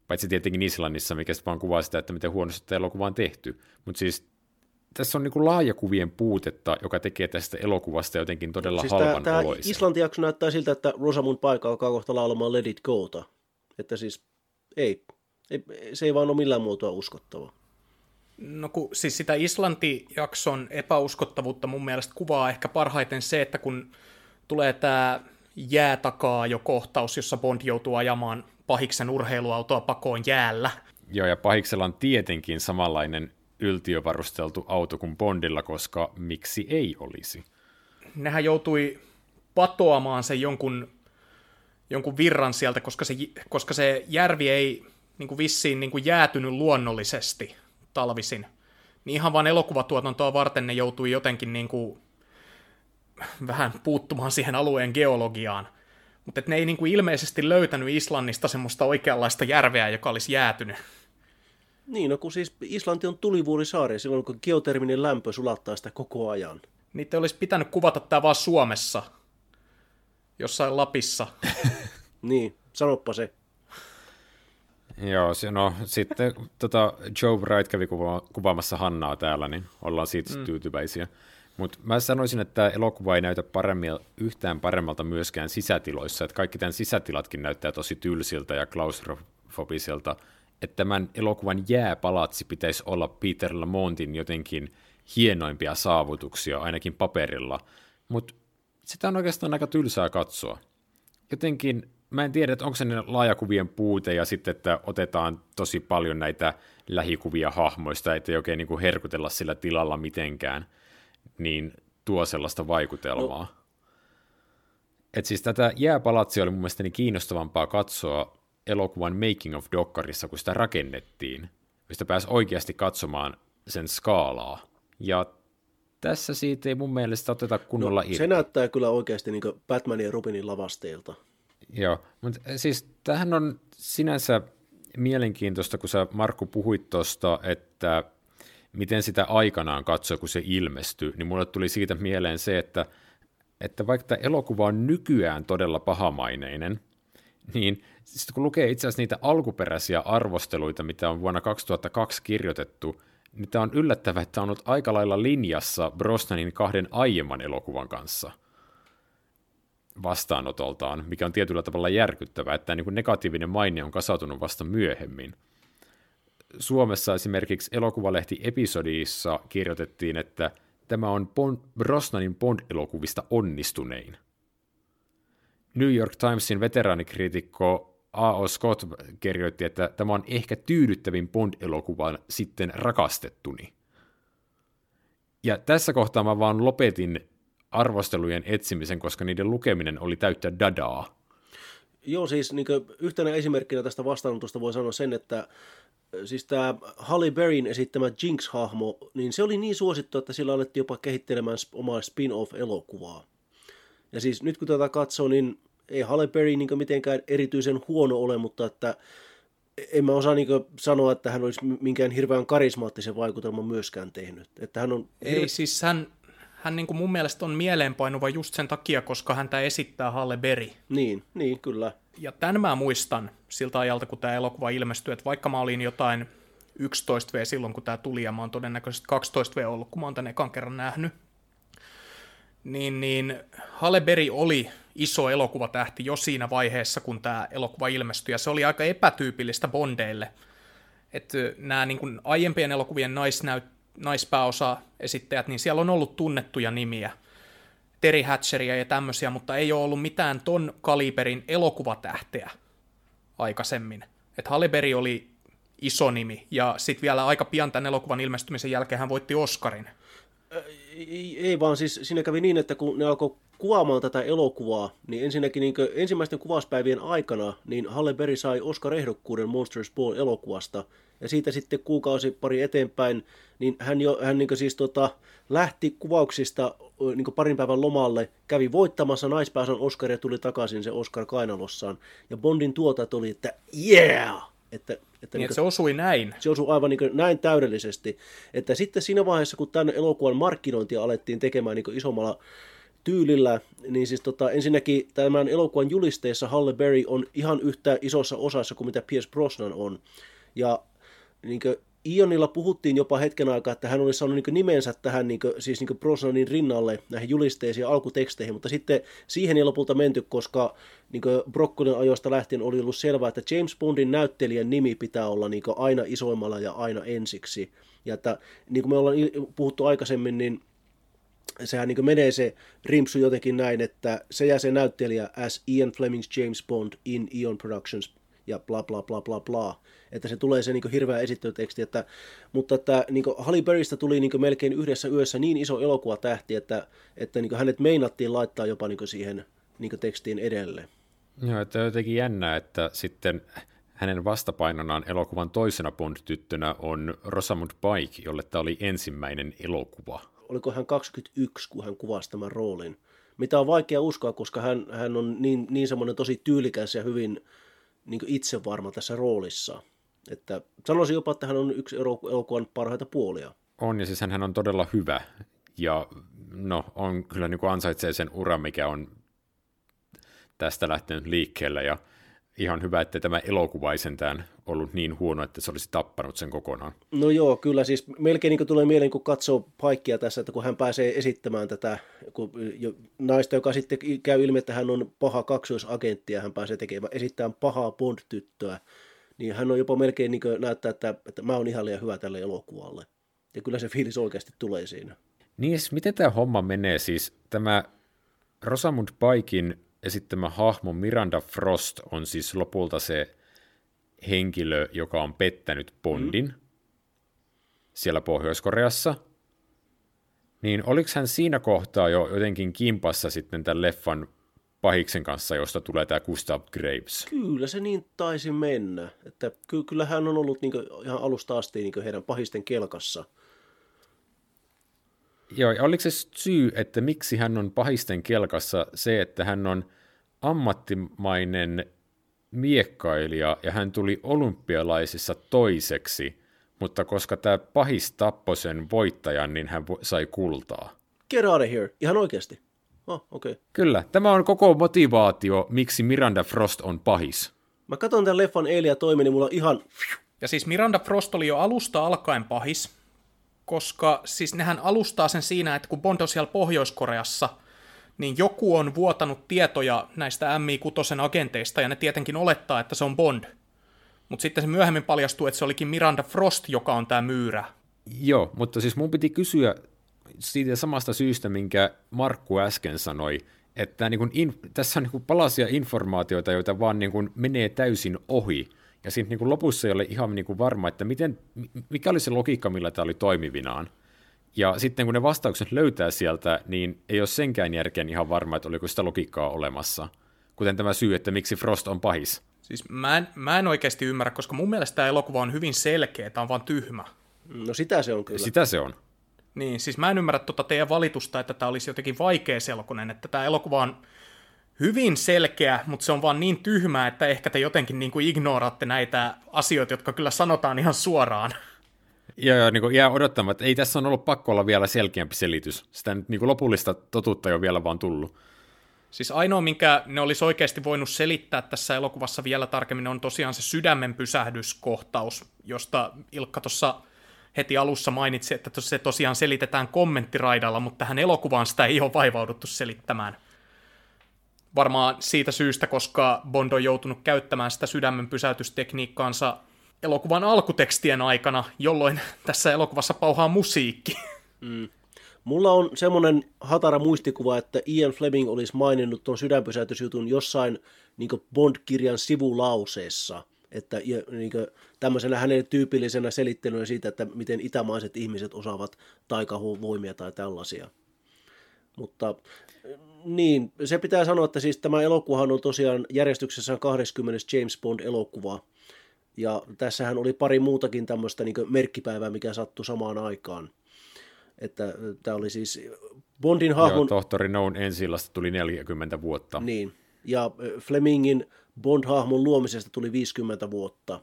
Speaker 1: Paitsi tietenkin Islannissa, mikä vaan kuvaa sitä, että miten huonosti elokuva on tehty. Mutta siis tässä on niin laajakuvien puutetta, joka tekee tästä elokuvasta jotenkin todella siis halvan tämä,
Speaker 2: tämä Islanti-jakso näyttää siltä, että Rosamund paikka alkaa kohta laulamaan Let It Go'ta. Että siis ei, ei, se ei vaan ole millään muotoa uskottava.
Speaker 3: No kun, siis sitä Islanti-jakson epäuskottavuutta mun mielestä kuvaa ehkä parhaiten se, että kun tulee tämä jäätakaa jo kohtaus, jossa Bond joutuu ajamaan pahiksen urheiluautoa pakoon jäällä.
Speaker 1: Joo, ja pahiksella on tietenkin samanlainen yltiövarusteltu auto kuin Bondilla, koska miksi ei olisi?
Speaker 3: Nehän joutui patoamaan sen jonkun, jonkun virran sieltä, koska se, koska se järvi ei niin kuin vissiin niin kuin jäätynyt luonnollisesti talvisin. Niin ihan vaan elokuvatuotantoa varten ne joutui jotenkin niin kuin vähän puuttumaan siihen alueen geologiaan. Mutta ne ei niin kuin ilmeisesti löytänyt Islannista semmoista oikeanlaista järveä, joka olisi jäätynyt.
Speaker 2: Niin, no kun siis Islanti on tulivuorisaari silloin, kun geoterminen lämpö sulattaa sitä koko ajan.
Speaker 3: Niitä olisi pitänyt kuvata tämä vaan Suomessa, jossain Lapissa.
Speaker 2: niin, sanoppa se.
Speaker 1: Joo, se, no sitten tota, Joe Bright kävi kuva- kuvaamassa Hannaa täällä, niin ollaan siitä mm. tyytyväisiä. Mutta mä sanoisin, että elokuva ei näytä paremmin, yhtään paremmalta myöskään sisätiloissa, että kaikki tämän sisätilatkin näyttää tosi tylsiltä ja klaustrofobiselta, että tämän elokuvan jääpalatsi pitäisi olla Peter Lamontin jotenkin hienoimpia saavutuksia, ainakin paperilla, mutta sitä on oikeastaan aika tylsää katsoa. Jotenkin mä en tiedä, että onko se ne laajakuvien puute ja sitten, että otetaan tosi paljon näitä lähikuvia hahmoista, että ei oikein niin kuin herkutella sillä tilalla mitenkään, niin tuo sellaista vaikutelmaa. No. Et siis tätä jääpalatsia oli mun mielestä niin kiinnostavampaa katsoa elokuvan Making of Dokkarissa, kun sitä rakennettiin, mistä pääsi oikeasti katsomaan sen skaalaa. Ja tässä siitä ei mun mielestä oteta kunnolla no, irti.
Speaker 2: Se näyttää kyllä oikeasti niin Batmanin ja Robinin lavasteilta.
Speaker 1: Joo, mutta siis tämähän on sinänsä mielenkiintoista, kun sä Markku puhuit tuosta, että miten sitä aikanaan katsoi, kun se ilmestyi, niin mulle tuli siitä mieleen se, että, että vaikka tämä elokuva on nykyään todella pahamaineinen, niin sitten kun lukee itse asiassa niitä alkuperäisiä arvosteluita, mitä on vuonna 2002 kirjoitettu, niin tämä on yllättävää, että on ollut aika lailla linjassa Brosnanin kahden aiemman elokuvan kanssa – vastaanotoltaan, mikä on tietyllä tavalla järkyttävää, että niin kuin negatiivinen maine on kasautunut vasta myöhemmin. Suomessa esimerkiksi elokuvalehti Episodissa kirjoitettiin, että tämä on Bond, Brosnanin Bond-elokuvista onnistunein. New York Timesin veteraanikriitikko A.O. Scott kirjoitti, että tämä on ehkä tyydyttävin Bond-elokuvan sitten rakastettuni. Ja tässä kohtaa mä vaan lopetin arvostelujen etsimisen, koska niiden lukeminen oli täyttä dadaa.
Speaker 2: Joo, siis niin yhtenä esimerkkinä tästä vastaanotosta voi sanoa sen, että siis tämä Halle Berryn esittämä Jinx-hahmo, niin se oli niin suosittu, että sillä alettiin jopa kehittelemään omaa spin-off-elokuvaa. Ja siis nyt kun tätä katsoo, niin ei Halle Berry niin mitenkään erityisen huono ole, mutta että en mä osaa niin sanoa, että hän olisi minkään hirveän karismaattisen vaikutelman myöskään tehnyt. Että hän on
Speaker 3: hirve... Ei, siis hän, hän niin kuin mun mielestä on mieleenpainuva just sen takia, koska häntä esittää Halle Berry.
Speaker 2: Niin, niin, kyllä.
Speaker 3: Ja tämän mä muistan siltä ajalta, kun tämä elokuva ilmestyi, että vaikka mä olin jotain 11V silloin, kun tämä tuli, ja mä oon todennäköisesti 12V ollut, kun mä oon tänne ekan kerran nähnyt, niin, niin Halle Berry oli iso elokuvatähti jo siinä vaiheessa, kun tämä elokuva ilmestyi, ja se oli aika epätyypillistä Bondeille. Että nämä niin kuin aiempien elokuvien naisnäyt, naispääosa esittäjät, niin siellä on ollut tunnettuja nimiä. Terry Hatcheria ja tämmöisiä, mutta ei ole ollut mitään ton kaliberin elokuvatähteä aikaisemmin. Et Halle Berry oli iso nimi, ja sitten vielä aika pian tämän elokuvan ilmestymisen jälkeen hän voitti Oscarin.
Speaker 2: Ei, ei vaan siis siinä kävi niin, että kun ne alkoi kuvaamaan tätä elokuvaa, niin ensinnäkin niin ensimmäisten kuvauspäivien aikana niin Halle Berry sai Oscar-ehdokkuuden Monsters Ball-elokuvasta, ja siitä sitten kuukausi pari eteenpäin, niin hän, jo, hän niin siis tota, lähti kuvauksista niin parin päivän lomalle, kävi voittamassa naispääsän Oscar ja tuli takaisin se Oscar kainalossaan. Ja Bondin tuotat oli, että yeah!
Speaker 3: Että, että, niin, niin se osui näin.
Speaker 2: Se osui aivan niin näin täydellisesti. Että sitten siinä vaiheessa, kun tämän elokuvan markkinointia alettiin tekemään niin isommalla tyylillä, niin siis tota, ensinnäkin tämän elokuvan julisteessa Halle Berry on ihan yhtä isossa osassa kuin mitä Pierce Brosnan on. Ja niin Ionilla puhuttiin jopa hetken aikaa, että hän olisi saanut niin nimensä tähän niin kuin, siis niin Brosnanin rinnalle näihin julisteisiin ja alkuteksteihin, mutta sitten siihen ei lopulta menty, koska niin Brokkolin ajoista lähtien oli ollut selvää, että James Bondin näyttelijän nimi pitää olla niin aina isoimmalla ja aina ensiksi. Ja että niin kuin me ollaan puhuttu aikaisemmin, niin sehän niin menee se rimpsu jotenkin näin, että se ja se näyttelijä as Ian Fleming's James Bond in Ion Productions ja bla bla bla bla bla. Että se tulee se niin hirveä esittelyteksti, että, mutta että niin Halle Berrystä tuli niin melkein yhdessä yössä niin iso elokuvatähti, että, että niin hänet meinattiin laittaa jopa niin siihen niin tekstiin edelle.
Speaker 1: Joo, että jotenkin jännää, että sitten hänen vastapainonaan elokuvan toisena Bond-tyttönä on Rosamund Pike, jolle tämä oli ensimmäinen elokuva.
Speaker 2: Oliko hän 21, kun hän kuvasi tämän roolin? Mitä on vaikea uskoa, koska hän, hän on niin, niin semmoinen tosi tyylikäs ja hyvin niin itsevarma tässä roolissa. Että sanoisin jopa, että hän on yksi elokuvan parhaita puolia.
Speaker 1: On, ja siis hän on todella hyvä. Ja no, on kyllä niin kuin ansaitsee sen ura, mikä on tästä lähtenyt liikkeelle. Ja ihan hyvä, että tämä elokuva ei sentään ollut niin huono, että se olisi tappanut sen kokonaan.
Speaker 2: No joo, kyllä siis melkein niin tulee mieleen, kun katsoo paikkia tässä, että kun hän pääsee esittämään tätä kun naista, joka sitten käy ilmi, että hän on paha kaksoisagentti ja hän pääsee tekemään, esittämään pahaa Bond-tyttöä, niin hän on jopa melkein niin näyttää, että, että mä oon ihan liian hyvä tälle elokuvalle. Ja kyllä se fiilis oikeasti tulee siinä.
Speaker 1: Niin, miten tämä homma menee? Siis tämä Rosamund Paikin esittämä hahmo Miranda Frost on siis lopulta se henkilö, joka on pettänyt Bondin mm. siellä Pohjois-Koreassa. Niin oliko hän siinä kohtaa jo jotenkin kimpassa sitten tämän leffan pahiksen kanssa, josta tulee tämä Gustav Graves.
Speaker 2: Kyllä se niin taisi mennä. Että ky- kyllä hän on ollut niin ihan alusta asti niin heidän pahisten kelkassa.
Speaker 1: Joo, ja oliko se syy, että miksi hän on pahisten kelkassa se, että hän on ammattimainen miekkailija ja hän tuli olympialaisissa toiseksi, mutta koska tämä pahis tappoi sen voittajan, niin hän sai kultaa.
Speaker 2: Get out of here, ihan oikeasti. Oh, okay.
Speaker 1: Kyllä, tämä on koko motivaatio, miksi Miranda Frost on pahis.
Speaker 2: Mä katson tämän leffan eilen ja toimi, niin mulla on ihan...
Speaker 3: Ja siis Miranda Frost oli jo alusta alkaen pahis, koska siis nehän alustaa sen siinä, että kun Bond on siellä Pohjois-Koreassa, niin joku on vuotanut tietoja näistä MI6 agenteista, ja ne tietenkin olettaa, että se on Bond. Mutta sitten se myöhemmin paljastuu, että se olikin Miranda Frost, joka on tämä myyrä.
Speaker 1: Joo, mutta siis mun piti kysyä siitä samasta syystä, minkä Markku äsken sanoi, että niin kuin in, tässä on niin kuin palasia informaatioita, joita vaan niin kuin menee täysin ohi, ja sitten niin kuin lopussa ei ole ihan niin kuin varma, että miten, mikä oli se logiikka, millä tämä oli toimivinaan. Ja sitten kun ne vastaukset löytää sieltä, niin ei ole senkään järkeen ihan varma, että oliko sitä logiikkaa olemassa. Kuten tämä syy, että miksi Frost on pahis.
Speaker 3: Siis mä en, mä en oikeasti ymmärrä, koska mun mielestä tämä elokuva on hyvin selkeä, tämä on vaan tyhmä.
Speaker 2: No sitä se on kyllä.
Speaker 1: Sitä se on.
Speaker 3: Niin, siis mä en ymmärrä tuota teidän valitusta, että tämä olisi jotenkin vaikea selkonen, että tämä elokuva on hyvin selkeä, mutta se on vaan niin tyhmää, että ehkä te jotenkin niin kuin ignoraatte näitä asioita, jotka kyllä sanotaan ihan suoraan.
Speaker 1: Ja, ja niin kuin jää odottamaan, että ei tässä on ollut pakko olla vielä selkeämpi selitys. Sitä nyt niin kuin lopullista totuutta ei ole vielä vaan tullut.
Speaker 3: Siis ainoa, minkä ne olisi oikeasti voinut selittää tässä elokuvassa vielä tarkemmin, on tosiaan se sydämen pysähdyskohtaus, josta Ilkka tuossa heti alussa mainitsi, että se tosiaan selitetään kommenttiraidalla, mutta tähän elokuvaan sitä ei ole vaivauduttu selittämään. Varmaan siitä syystä, koska Bond on joutunut käyttämään sitä sydämen pysäytystekniikkaansa elokuvan alkutekstien aikana, jolloin tässä elokuvassa pauhaa musiikki.
Speaker 2: Mm. Mulla on semmoinen hatara muistikuva, että Ian Fleming olisi maininnut tuon sydänpysäytysjutun jossain niin Bond-kirjan sivulauseessa, että niin tämmöisenä hänen tyypillisenä selittelynä siitä, että miten itämaiset ihmiset osaavat taikahuvoimia tai tällaisia. Mutta niin, se pitää sanoa, että siis tämä elokuvahan on tosiaan järjestyksessä 20. James Bond-elokuva, ja tässähän oli pari muutakin tämmöistä niin merkkipäivää, mikä sattui samaan aikaan. Että tämä oli siis Bondin hahmon... Joo,
Speaker 1: tohtori Noun ensillasta tuli 40 vuotta.
Speaker 2: Niin, ja Flemingin Bond-hahmon luomisesta tuli 50 vuotta.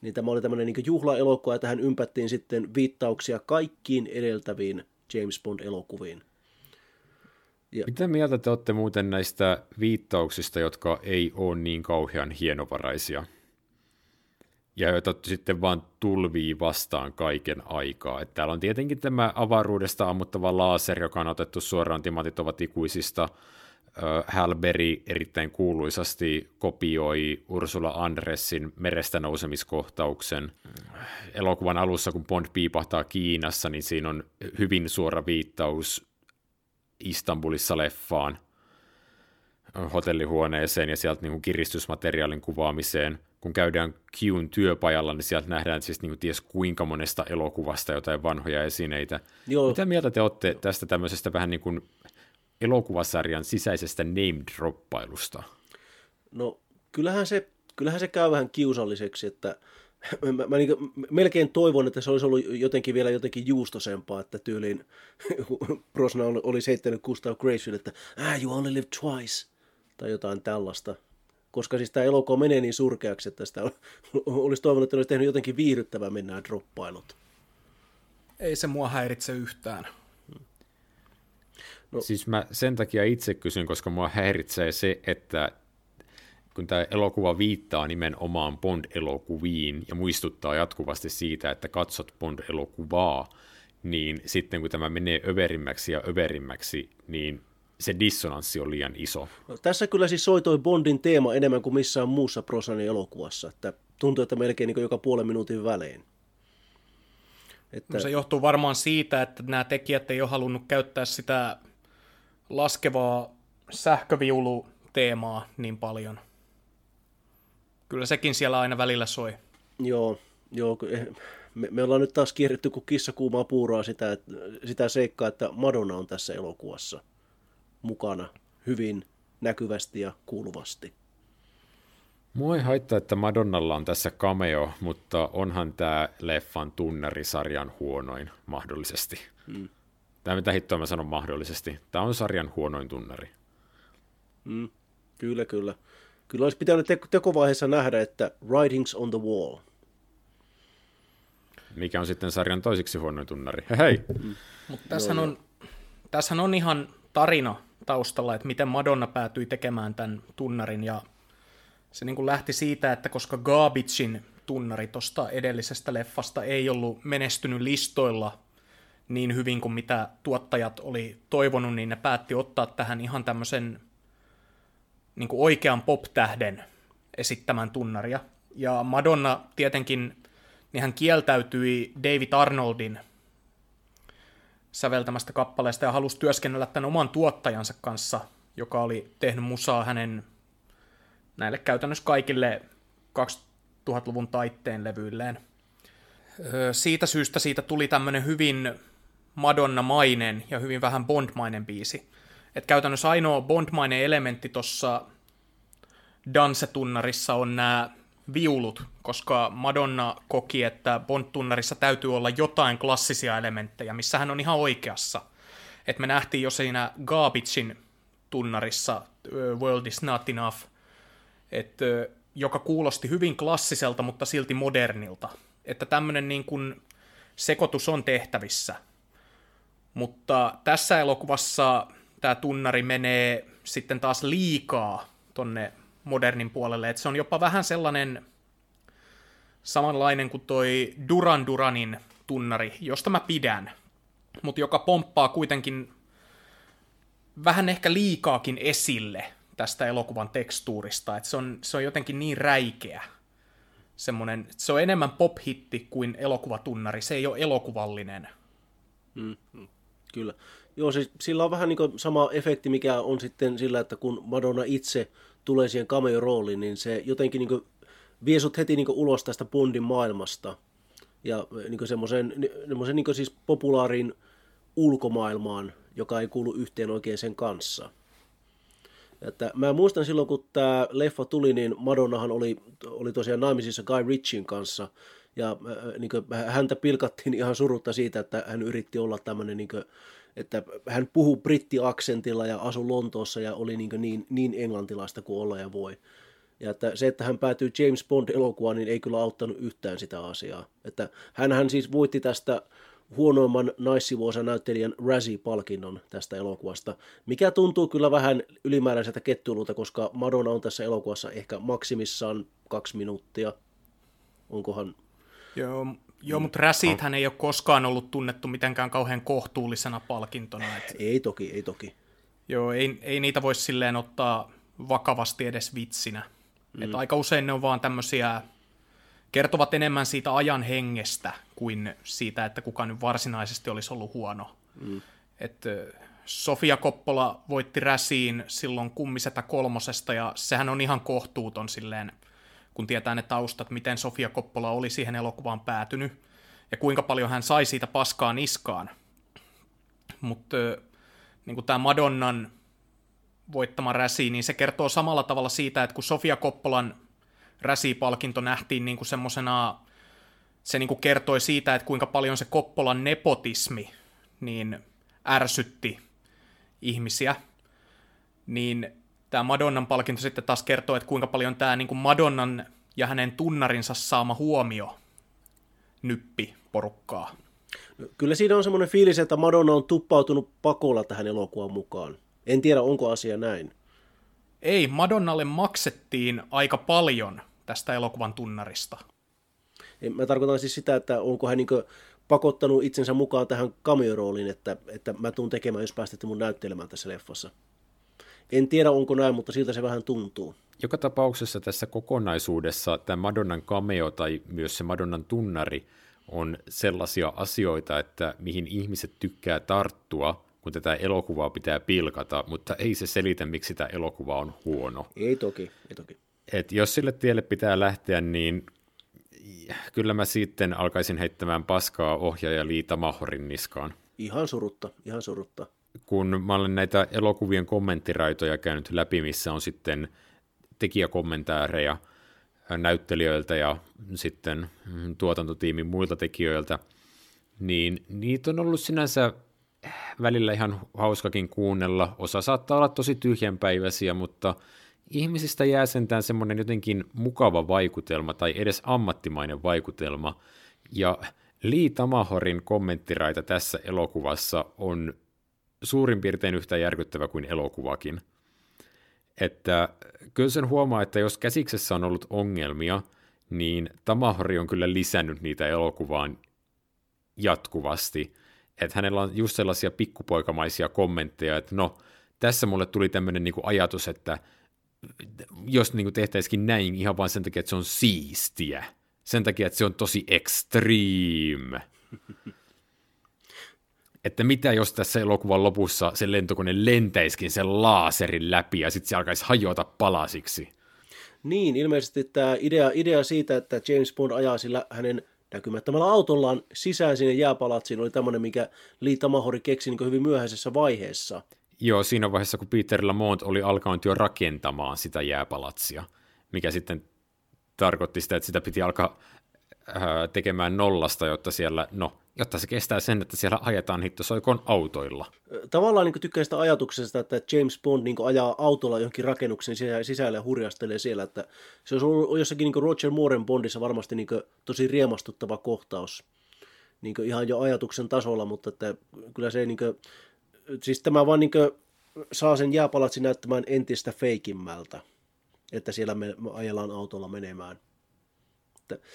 Speaker 2: Niin tämä oli tämmöinen niin juhlaelokuva, ja tähän ympättiin sitten viittauksia kaikkiin edeltäviin James Bond-elokuviin.
Speaker 1: Ja... Mitä mieltä te olette muuten näistä viittauksista, jotka ei ole niin kauhean hienovaraisia? ja joita sitten vaan tulvii vastaan kaiken aikaa. Että täällä on tietenkin tämä avaruudesta ammuttava laser, joka on otettu suoraan timantit ovat ikuisista. Halberi erittäin kuuluisasti kopioi Ursula Andressin merestä nousemiskohtauksen. Elokuvan alussa, kun Bond piipahtaa Kiinassa, niin siinä on hyvin suora viittaus Istanbulissa leffaan hotellihuoneeseen ja sieltä niin kuin kiristysmateriaalin kuvaamiseen – kun käydään Qn työpajalla, niin sieltä nähdään siis niin kuin ties kuinka monesta elokuvasta jotain vanhoja esineitä. Joo. Mitä mieltä te olette tästä tämmöisestä vähän niin kuin elokuvasarjan sisäisestä name-droppailusta?
Speaker 2: No kyllähän se, kyllähän se käy vähän kiusalliseksi, että mä, mä niin melkein toivon, että se olisi ollut jotenkin vielä jotenkin juustosempaa, että tyyliin Brosna oli, heittänyt Gustav Gracefield, että ah, you only live twice, tai jotain tällaista koska siis tämä elokuva menee niin surkeaksi, että sitä olisi toivonut, että olisi tehnyt jotenkin viihdyttävää mennään droppailut.
Speaker 3: Ei se mua häiritse yhtään.
Speaker 1: No. Siis mä sen takia itse kysyn, koska mua häiritsee se, että kun tämä elokuva viittaa nimenomaan Bond-elokuviin ja muistuttaa jatkuvasti siitä, että katsot Bond-elokuvaa, niin sitten kun tämä menee överimmäksi ja överimmäksi, niin se dissonanssi on liian iso.
Speaker 2: No, tässä kyllä siis soitoi Bondin teema enemmän kuin missään muussa Prosanin elokuvassa, että tuntuu, että melkein niin joka puolen minuutin välein.
Speaker 3: Että... No se johtuu varmaan siitä, että nämä tekijät ei ole halunnut käyttää sitä laskevaa sähköviulu-teemaa niin paljon. Kyllä sekin siellä aina välillä soi.
Speaker 2: Joo, joo eh, me, me ollaan nyt taas kierretty kuin kissa kuumaa puuraa sitä, sitä seikkaa, että Madonna on tässä elokuvassa mukana hyvin näkyvästi ja kuuluvasti.
Speaker 1: Mua ei haittaa, että Madonnalla on tässä cameo, mutta onhan tämä leffan tunnarisarjan huonoin mahdollisesti. Mm. Tämä mitä hittoa mä sanon mahdollisesti. Tämä on sarjan huonoin tunnari.
Speaker 2: Mm. Kyllä, kyllä. Kyllä olisi pitänyt te- tekovaiheessa nähdä, että Writings on the Wall.
Speaker 1: Mikä on sitten sarjan toisiksi huonoin tunnari. Hei!
Speaker 3: Mm. Mutta tässähän, on, tässähän on ihan tarina taustalla, että miten Madonna päätyi tekemään tämän tunnarin, ja se niin kuin lähti siitä, että koska Garbagein tunnari tuosta edellisestä leffasta ei ollut menestynyt listoilla niin hyvin kuin mitä tuottajat oli toivonut, niin ne päätti ottaa tähän ihan tämmöisen niin kuin oikean pop-tähden esittämän tunnaria. Ja Madonna tietenkin, niin hän kieltäytyi David Arnoldin säveltämästä kappaleesta ja halusi työskennellä tämän oman tuottajansa kanssa, joka oli tehnyt musaa hänen näille käytännössä kaikille 2000-luvun taitteen levyilleen. Siitä syystä siitä tuli tämmöinen hyvin Madonna-mainen ja hyvin vähän Bond-mainen biisi. Et käytännössä ainoa Bond-mainen elementti tuossa dansetunnarissa on nämä viulut, koska Madonna koki, että Bond-tunnarissa täytyy olla jotain klassisia elementtejä, missä hän on ihan oikeassa. Et me nähtiin jo siinä Garbagein tunnarissa World is not enough, et, joka kuulosti hyvin klassiselta, mutta silti modernilta. Että tämmöinen niin kuin sekoitus on tehtävissä. Mutta tässä elokuvassa tämä tunnari menee sitten taas liikaa tonne modernin puolelle, että se on jopa vähän sellainen samanlainen kuin toi Duran Duranin tunnari, josta mä pidän, mutta joka pomppaa kuitenkin vähän ehkä liikaakin esille tästä elokuvan tekstuurista, että se on, se on jotenkin niin räikeä semmoinen, se on enemmän pop-hitti kuin elokuvatunnari, se ei ole elokuvallinen.
Speaker 2: Mm, mm, kyllä. Joo, siis sillä on vähän niin sama efekti, mikä on sitten sillä, että kun Madonna itse tulee siihen cameo-rooliin, niin se jotenkin niin vie sut heti niin ulos tästä Bondin maailmasta ja niin semmoisen, semmoisen niin siis populaarin ulkomaailmaan, joka ei kuulu yhteen oikein sen kanssa. Että mä muistan silloin, kun tämä leffa tuli, niin Madonnahan oli, oli tosiaan naimisissa Guy Ritchien kanssa, ja niin häntä pilkattiin ihan surutta siitä, että hän yritti olla tämmöinen, niin että hän puhuu brittiaksentilla ja asui Lontoossa ja oli niin, niin, niin englantilaista kuin olla ja voi. Ja että se, että hän päätyi James Bond-elokuvaan, niin ei kyllä auttanut yhtään sitä asiaa. Että hän siis voitti tästä huonoimman naissivuosa näyttelijän Razzie-palkinnon tästä elokuvasta, mikä tuntuu kyllä vähän ylimääräiseltä kettuilulta, koska Madonna on tässä elokuvassa ehkä maksimissaan kaksi minuuttia. Onkohan...
Speaker 3: Joo, joo mutta Razziethän ei ole koskaan ollut tunnettu mitenkään kauhean kohtuullisena palkintona. Että...
Speaker 2: Ei toki, ei toki.
Speaker 3: Joo, ei, ei niitä voisi silleen ottaa vakavasti edes vitsinä. Mm. Että aika usein ne on vaan tämmöisiä kertovat enemmän siitä ajan hengestä kuin siitä, että kuka nyt varsinaisesti olisi ollut huono. Mm. Et, Sofia Koppola voitti Räsiin silloin kummisetä kolmosesta, ja sehän on ihan kohtuuton silleen, kun tietää ne taustat, miten Sofia Koppola oli siihen elokuvaan päätynyt, ja kuinka paljon hän sai siitä paskaa niskaan. Mutta niin tämä Madonnan voittama Räsi, niin se kertoo samalla tavalla siitä, että kun Sofia Koppolan Räsi-palkinto nähtiin niin kuin semmosena, se niin kuin kertoi siitä, että kuinka paljon se Koppolan nepotismi niin ärsytti ihmisiä, niin tämä Madonnan palkinto sitten taas kertoo, että kuinka paljon tämä niin kuin Madonnan ja hänen tunnarinsa saama huomio nyppi porukkaa.
Speaker 2: No, kyllä siinä on semmoinen fiilis, että Madonna on tuppautunut pakolla tähän elokuvan mukaan. En tiedä, onko asia näin.
Speaker 3: Ei, Madonnalle maksettiin aika paljon tästä elokuvan tunnarista.
Speaker 2: Mä tarkoitan siis sitä, että onko hän niin pakottanut itsensä mukaan tähän cameo-rooliin, että, että mä tuun tekemään, jos päästette mun näyttelemään tässä leffassa. En tiedä, onko näin, mutta siltä se vähän tuntuu.
Speaker 1: Joka tapauksessa tässä kokonaisuudessa tämä Madonnan cameo tai myös se Madonnan tunnari on sellaisia asioita, että mihin ihmiset tykkää tarttua, kun tätä elokuvaa pitää pilkata, mutta ei se selitä, miksi tämä elokuva on huono.
Speaker 2: Ei toki, ei toki
Speaker 1: et jos sille tielle pitää lähteä, niin kyllä mä sitten alkaisin heittämään paskaa ohjaaja Liita Mahorin niskaan.
Speaker 2: Ihan surutta, ihan surutta.
Speaker 1: Kun mä olen näitä elokuvien kommenttiraitoja käynyt läpi, missä on sitten tekijäkommentaareja näyttelijöiltä ja sitten tuotantotiimin muilta tekijöiltä, niin niitä on ollut sinänsä välillä ihan hauskakin kuunnella. Osa saattaa olla tosi tyhjänpäiväisiä, mutta ihmisistä jää sentään semmoinen jotenkin mukava vaikutelma tai edes ammattimainen vaikutelma. Ja Lee Tamahorin kommenttiraita tässä elokuvassa on suurin piirtein yhtä järkyttävä kuin elokuvakin. Että kyllä sen huomaa, että jos käsiksessä on ollut ongelmia, niin Tamahori on kyllä lisännyt niitä elokuvaan jatkuvasti. Että hänellä on just sellaisia pikkupoikamaisia kommentteja, että no, tässä mulle tuli tämmöinen niinku ajatus, että jos niin tehtäisikin näin ihan vain sen takia, että se on siistiä. Sen takia, että se on tosi extreme. Että mitä jos tässä elokuvan lopussa se lentokone lentäisikin sen laaserin läpi ja sitten se alkaisi hajota palasiksi.
Speaker 2: Niin, ilmeisesti tämä idea, idea siitä, että James Bond ajaa sillä hänen näkymättömällä autollaan sisään sinne jääpalatsiin oli tämmöinen, mikä Liita Mahori keksi niin hyvin myöhäisessä vaiheessa –
Speaker 1: Joo, siinä vaiheessa, kun Peter Lamont oli alkanut jo rakentamaan sitä jääpalatsia, mikä sitten tarkoitti sitä, että sitä piti alkaa tekemään nollasta, jotta siellä, no, jotta se kestää sen, että siellä ajetaan hittosoikon autoilla.
Speaker 2: Tavallaan niin tykkää sitä ajatuksesta, että James Bond niin ajaa autolla johonkin rakennuksen sisälle ja hurjastelee siellä, että se olisi ollut jossakin niin Roger Mooren Bondissa varmasti niin tosi riemastuttava kohtaus niin ihan jo ajatuksen tasolla, mutta että kyllä se niin kuin, siis tämä vaan niin saa sen jääpalatsi näyttämään entistä feikimmältä, että siellä me ajellaan autolla menemään. Että,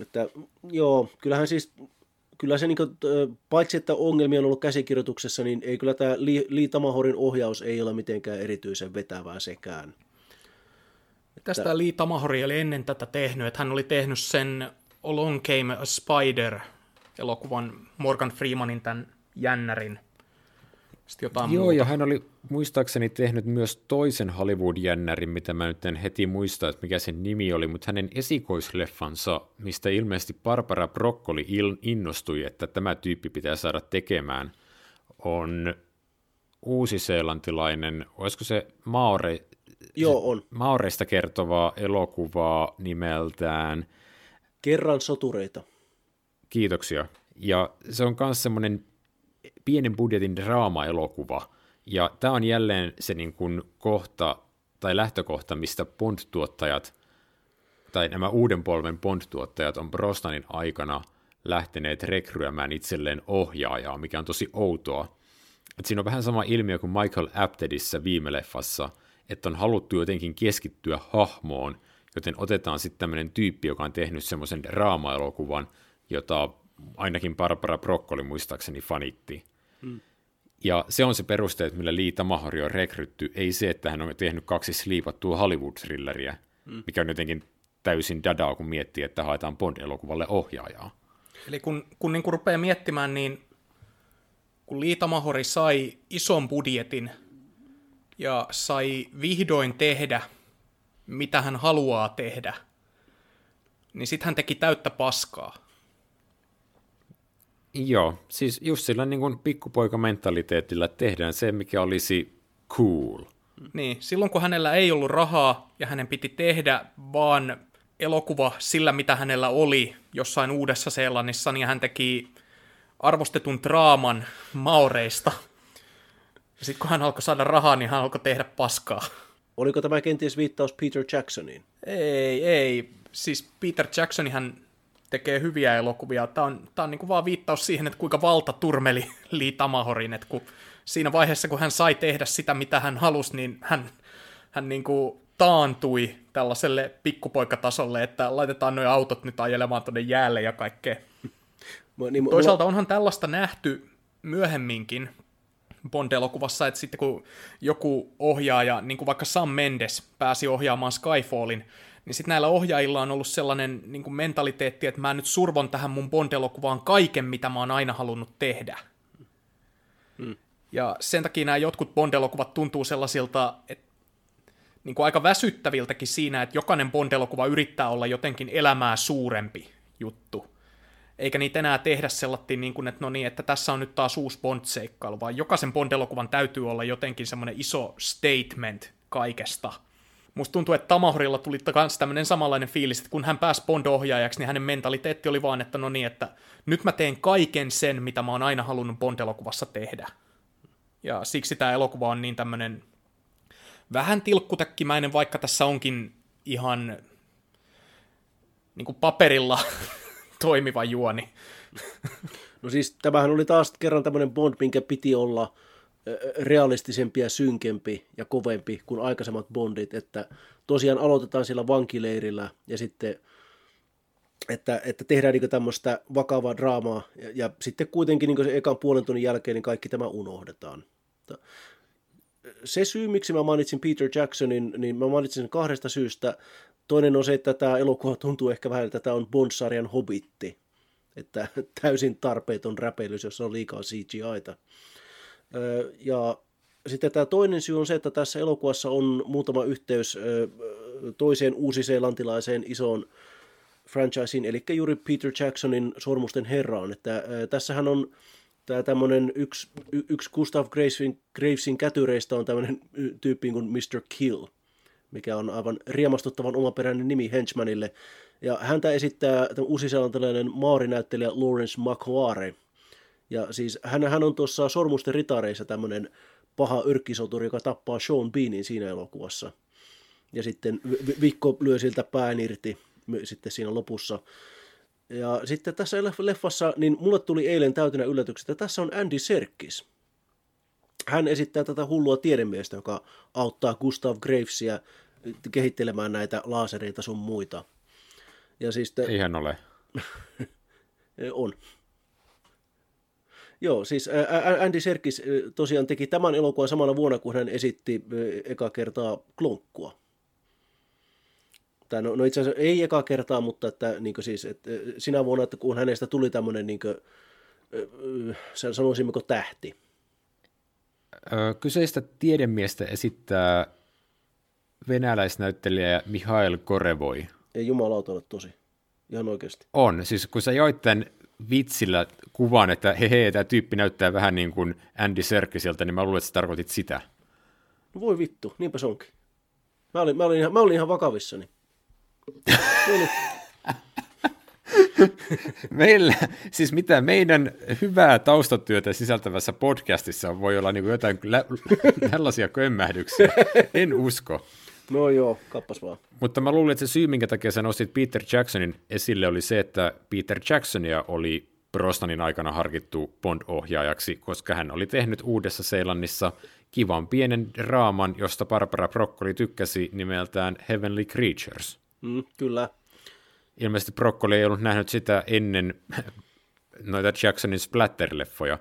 Speaker 2: että joo, kyllähän siis kyllä se niin kuin, paitsi että ongelmia on ollut käsikirjoituksessa, niin ei kyllä tämä Lee Tamahorin ohjaus ei ole mitenkään erityisen vetävää sekään.
Speaker 3: Tästä Lee Tamahori oli ennen tätä tehnyt, että hän oli tehnyt sen Along Came a Spider elokuvan Morgan Freemanin tämän jännärin. Sitten jotain
Speaker 1: Joo,
Speaker 3: muuta.
Speaker 1: ja hän oli muistaakseni tehnyt myös toisen Hollywood-jännärin, mitä mä nyt en heti muista, että mikä sen nimi oli, mutta hänen esikoisleffansa, mistä ilmeisesti Barbara Broccoli il- innostui, että tämä tyyppi pitää saada tekemään, on uusiseelantilainen, olisiko se Maore,
Speaker 2: Joo, on.
Speaker 1: Maoreista kertovaa elokuvaa nimeltään
Speaker 2: Kerran sotureita.
Speaker 1: Kiitoksia. Ja se on myös semmoinen pienen budjetin draama-elokuva. Ja tämä on jälleen se niin kuin kohta tai lähtökohta, mistä Bond-tuottajat tai nämä uuden polven Bond-tuottajat on Brosnanin aikana lähteneet rekryämään itselleen ohjaajaa, mikä on tosi outoa. Et siinä on vähän sama ilmiö kuin Michael Aptedissä viime leffassa, että on haluttu jotenkin keskittyä hahmoon, joten otetaan sitten tämmöinen tyyppi, joka on tehnyt semmoisen draama-elokuvan, jota ainakin Barbara Broccoli muistaakseni fanitti. Hmm. Ja se on se peruste, että millä Lee Tamahori on rekrytty, ei se, että hän on tehnyt kaksi sliipattua Hollywood-thrilleriä, hmm. mikä on jotenkin täysin dadaa, kun miettii, että haetaan Bond-elokuvalle ohjaajaa.
Speaker 3: Eli kun, kun niin kun rupeaa miettimään, niin kun Lee Tamahori sai ison budjetin ja sai vihdoin tehdä, mitä hän haluaa tehdä, niin sitten hän teki täyttä paskaa.
Speaker 1: Joo, siis just sillä niin kuin pikkupoikamentaliteetillä tehdään se, mikä olisi cool.
Speaker 3: Niin, silloin kun hänellä ei ollut rahaa ja hänen piti tehdä vaan elokuva sillä, mitä hänellä oli jossain Uudessa Seelannissa, niin hän teki arvostetun draaman Maoreista. Ja sitten kun hän alkoi saada rahaa, niin hän alkoi tehdä paskaa.
Speaker 2: Oliko tämä kenties viittaus Peter Jacksoniin?
Speaker 3: Ei, ei. Siis Peter Jacksonihan tekee hyviä elokuvia. Tämä on, tämä on niin kuin vaan viittaus siihen, että kuinka valta turmeli Lee Tamahorin, että kun siinä vaiheessa, kun hän sai tehdä sitä, mitä hän halusi, niin hän, hän niin kuin taantui tällaiselle pikkupoikatasolle, että laitetaan nuo autot nyt ajelemaan tuonne jäälle ja kaikkea.
Speaker 2: Niin,
Speaker 3: Toisaalta onhan tällaista nähty myöhemminkin Bond-elokuvassa, että sitten kun joku ohjaaja, niin kuin vaikka Sam Mendes pääsi ohjaamaan Skyfallin, niin sitten näillä ohjaajilla on ollut sellainen niin kuin mentaliteetti, että mä nyt survon tähän mun Bond-elokuvaan kaiken, mitä mä oon aina halunnut tehdä. Hmm. Ja sen takia nämä jotkut Bond-elokuvat tuntuu sellaisilta, että niin kuin aika väsyttäviltäkin siinä, että jokainen Bond-elokuva yrittää olla jotenkin elämää suurempi juttu. Eikä niitä enää tehdä sellattiin niin kuin, että no niin, että tässä on nyt taas uusi Bond-seikkailu, vaan jokaisen Bond-elokuvan täytyy olla jotenkin semmoinen iso statement kaikesta – musta tuntuu, että Tamahorilla tuli myös tämmöinen samanlainen fiilis, että kun hän pääsi Bond-ohjaajaksi, niin hänen mentaliteetti oli vaan, että no niin, että nyt mä teen kaiken sen, mitä mä oon aina halunnut Bond-elokuvassa tehdä. Ja siksi tämä elokuva on niin tämmöinen vähän tilkkutäkkimäinen, vaikka tässä onkin ihan niin kuin paperilla toimiva juoni.
Speaker 2: No siis tämähän oli taas kerran tämmöinen Bond, minkä piti olla – realistisempi ja synkempi ja kovempi kuin aikaisemmat Bondit, että tosiaan aloitetaan siellä vankileirillä ja sitten että, että tehdään niin tämmöistä vakavaa draamaa ja, ja sitten kuitenkin niin se ekan puolen tunnin jälkeen niin kaikki tämä unohdetaan. Se syy, miksi mä mainitsin Peter Jacksonin, niin mä mainitsin sen kahdesta syystä. Toinen on se, että tämä elokuva tuntuu ehkä vähän, että tämä on Bond-sarjan hobitti. Että täysin tarpeeton räpeilys, jossa on liikaa CGIta. Ja sitten tämä toinen syy on se, että tässä elokuvassa on muutama yhteys toiseen uusiseelantilaiseen isoon franchiseen, eli juuri Peter Jacksonin Sormusten herraan. Että tässähän on tämä tämmöinen yksi, yksi Gustav Gravesin, Gravesin kätyreistä on tämmöinen tyyppi kuin Mr. Kill, mikä on aivan riemastuttavan omaperäinen nimi henchmanille. Ja häntä esittää uusiseelantilainen maarinäyttelijä Lawrence McQuarrie, ja siis hän, hän on tuossa Sormusten ritareissa tämmöinen paha yrkkisoturi, joka tappaa Sean Beanin siinä elokuvassa. Ja sitten Vikko lyö siltä pään irti sitten siinä lopussa. Ja sitten tässä leffassa, niin mulle tuli eilen täytänä yllätyksestä, että tässä on Andy Serkis. Hän esittää tätä hullua tiedemiestä, joka auttaa Gustav Gravesia kehittelemään näitä laasereita sun muita.
Speaker 1: Ja siis te... Eihän ole.
Speaker 2: on. Joo, siis Andy Serkis tosiaan teki tämän elokuvan samana vuonna, kun hän esitti eka kertaa klonkkua. Tai no, no itse asiassa ei eka kertaa, mutta että, niin siis, että sinä vuonna, että kun hänestä tuli tämmöinen, niin kuin, sanoisimmeko tähti.
Speaker 1: Kyseistä tiedemiestä esittää venäläisnäyttelijä Mihail Korevoi.
Speaker 2: Ei jumalauta ole tosi. Ihan oikeasti.
Speaker 1: On. Siis kun sä joit tämän vitsillä kuvan, että hehe, tämä tyyppi näyttää vähän niin kuin Andy Serkisiltä, niin mä luulen, että sä tarkoitit sitä.
Speaker 2: No voi vittu, niinpä se onkin. Mä olin, mä olin, ihan, mä olin ihan vakavissani.
Speaker 1: Meillä, siis mitä meidän hyvää taustatyötä sisältävässä podcastissa voi olla niin kuin jotain lä- tällaisia kömmähdyksiä. En usko.
Speaker 2: No joo, kappas vaan.
Speaker 1: Mutta mä luulin, että se syy, minkä takia sä nostit Peter Jacksonin esille, oli se, että Peter Jacksonia oli Brosnanin aikana harkittu Bond-ohjaajaksi, koska hän oli tehnyt Uudessa-Seelannissa kivan pienen draaman, josta Barbara Broccoli tykkäsi nimeltään Heavenly Creatures.
Speaker 2: Mm, kyllä.
Speaker 1: Ilmeisesti Broccoli ei ollut nähnyt sitä ennen noita Jacksonin splatter-leffoja,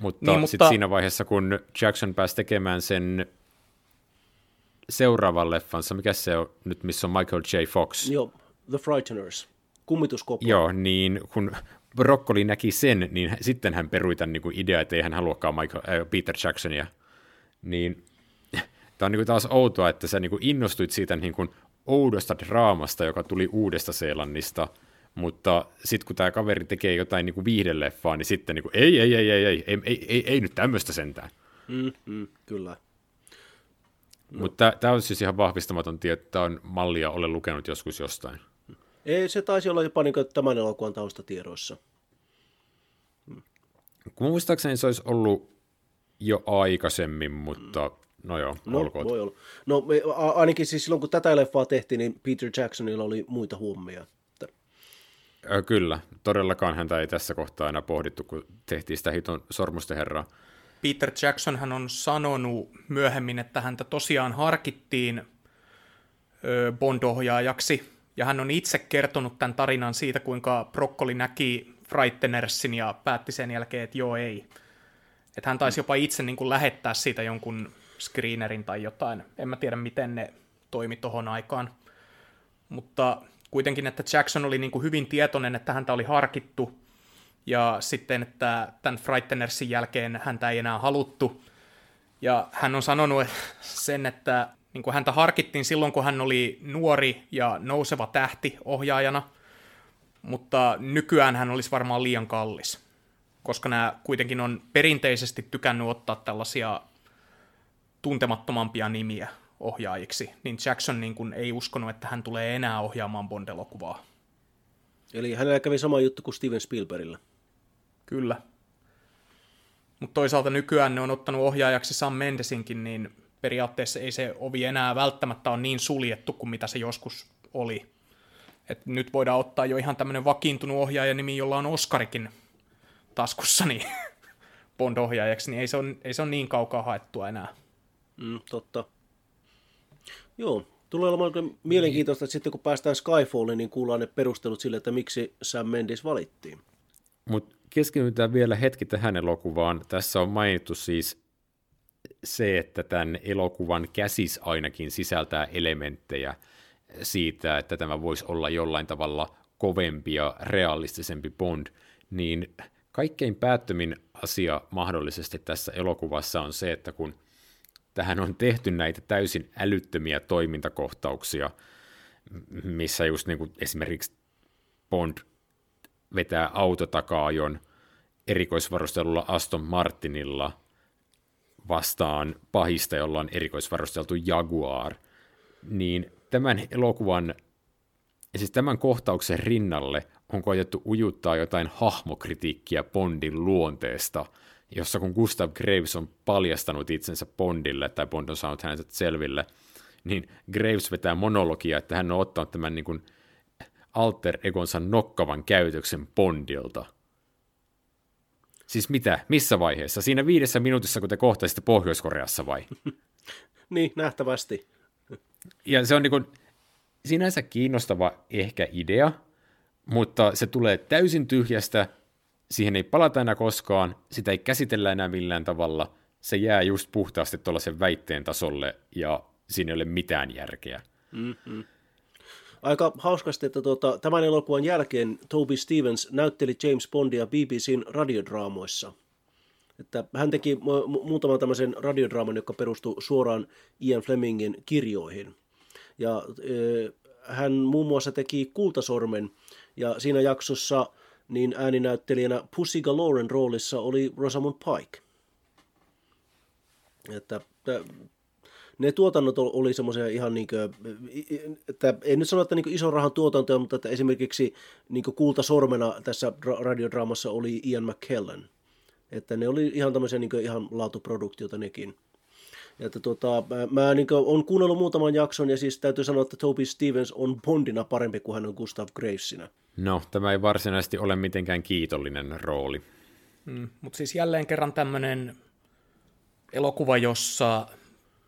Speaker 1: mutta, niin, mutta... sitten siinä vaiheessa, kun Jackson pääsi tekemään sen seuraavan leffansa, mikä se on nyt, missä on Michael J. Fox?
Speaker 2: Joo, The Frighteners, kummituskopla.
Speaker 1: Joo, niin kun Broccoli näki sen, niin sitten hän perui tämän niin kuin idea, että ei hän haluakaan Michael, äh, Peter Jacksonia. Niin tämä on niin kuin taas outoa, että sä niin kuin innostuit siitä niin kuin oudosta draamasta, joka tuli Uudesta Seelannista, mutta sitten kun tämä kaveri tekee jotain niin kuin viihdeleffaa, niin sitten niin kuin, ei, ei, ei, ei, ei, ei, ei, ei, ei nyt tämmöistä sentään.
Speaker 2: Mm, mm, kyllä.
Speaker 1: No. Mutta tämä on siis ihan vahvistamaton tieto, että on mallia olen lukenut joskus jostain.
Speaker 2: Ei, se taisi olla jopa niin tämän elokuvan taustatiedoissa.
Speaker 1: Kun muistaakseni se olisi ollut jo aikaisemmin, mutta no joo,
Speaker 2: no,
Speaker 1: olkoon.
Speaker 2: Voi olla. No ainakin siis silloin, kun tätä leffaa tehtiin, niin Peter Jacksonilla oli muita huomia.
Speaker 1: Kyllä, todellakaan häntä ei tässä kohtaa enää pohdittu, kun tehtiin sitä hiton sormusten herraa.
Speaker 3: Peter Jackson hän on sanonut myöhemmin, että häntä tosiaan harkittiin Bond-ohjaajaksi, ja hän on itse kertonut tämän tarinan siitä, kuinka Broccoli näki Frightenersin ja päätti sen jälkeen, että joo ei. Että hän taisi jopa itse niin kuin lähettää siitä jonkun screenerin tai jotain. En mä tiedä, miten ne toimi tohon aikaan. Mutta kuitenkin, että Jackson oli niin kuin hyvin tietoinen, että häntä oli harkittu, ja sitten, että tämän Frightenersin jälkeen häntä ei enää haluttu. Ja hän on sanonut sen, että niin kuin häntä harkittiin silloin, kun hän oli nuori ja nouseva tähti ohjaajana, mutta nykyään hän olisi varmaan liian kallis, koska nämä kuitenkin on perinteisesti tykännyt ottaa tällaisia tuntemattomampia nimiä ohjaajiksi, niin Jackson niin kuin ei uskonut, että hän tulee enää ohjaamaan Bond-elokuvaa.
Speaker 2: Eli hänellä kävi sama juttu kuin Steven Spielbergillä.
Speaker 3: Kyllä. Mutta toisaalta nykyään ne on ottanut ohjaajaksi Sam Mendesinkin, niin periaatteessa ei se ovi enää välttämättä ole niin suljettu kuin mitä se joskus oli. Et nyt voidaan ottaa jo ihan tämmöinen vakiintunut ohjaajanimi, jolla on Oscarikin taskussa, niin Bond-ohjaajaksi, niin ei se, on, ei se ole niin kaukaa haettua enää.
Speaker 2: Mm, totta. Joo, tulee olemaan mielenkiintoista, että sitten kun päästään Skyfalliin, niin kuullaan ne perustelut sille, että miksi Sam Mendes valittiin.
Speaker 1: Mutta keskitytään vielä hetki tähän elokuvaan. Tässä on mainittu siis se, että tämän elokuvan käsis ainakin sisältää elementtejä siitä, että tämä voisi olla jollain tavalla kovempi ja realistisempi Bond, niin kaikkein päättömin asia mahdollisesti tässä elokuvassa on se, että kun tähän on tehty näitä täysin älyttömiä toimintakohtauksia, missä just niin kuin esimerkiksi Bond vetää autotakaajon erikoisvarustelulla Aston Martinilla vastaan pahista, jolla on erikoisvarusteltu Jaguar, niin tämän elokuvan, siis tämän kohtauksen rinnalle on koetettu ujuttaa jotain hahmokritiikkiä Bondin luonteesta, jossa kun Gustav Graves on paljastanut itsensä Bondille, tai Bond on saanut hänet selville, niin Graves vetää monologia, että hän on ottanut tämän niin kuin alter egonsa nokkavan käytöksen Bondilta. Siis mitä? Missä vaiheessa? Siinä viidessä minuutissa, kun te kohtaisitte Pohjois-Koreassa vai?
Speaker 2: niin, nähtävästi.
Speaker 1: Ja se on niin kuin, sinänsä kiinnostava ehkä idea, mutta se tulee täysin tyhjästä, siihen ei palata enää koskaan, sitä ei käsitellä enää millään tavalla, se jää just puhtaasti tuollaisen väitteen tasolle ja siinä ei ole mitään järkeä.
Speaker 2: Mm-hmm. Aika hauskasti, että tuota, tämän elokuvan jälkeen Toby Stevens näytteli James Bondia BBCn radiodraamoissa. Että hän teki mu- muutaman tämmöisen radiodraaman, joka perustui suoraan Ian Flemingin kirjoihin. Ja e, hän muun muassa teki Kultasormen, ja siinä jaksossa niin ääninäyttelijänä Pussy Galoren roolissa oli Rosamund Pike. Että ne tuotannot oli semmoisia ihan niin kuin, että en nyt sano, että niin iso rahan tuotantoja, mutta että esimerkiksi niin kulta sormena tässä radiodraamassa oli Ian McKellen. Että ne oli ihan tämmöisiä niin ihan laatuproduktiota nekin. Ja että tota, mä, mä niin on kuunnellut muutaman jakson ja siis täytyy sanoa, että Toby Stevens on Bondina parempi kuin hän on Gustav Gravesina.
Speaker 1: No, tämä ei varsinaisesti ole mitenkään kiitollinen rooli.
Speaker 3: Mm, mutta siis jälleen kerran tämmöinen elokuva, jossa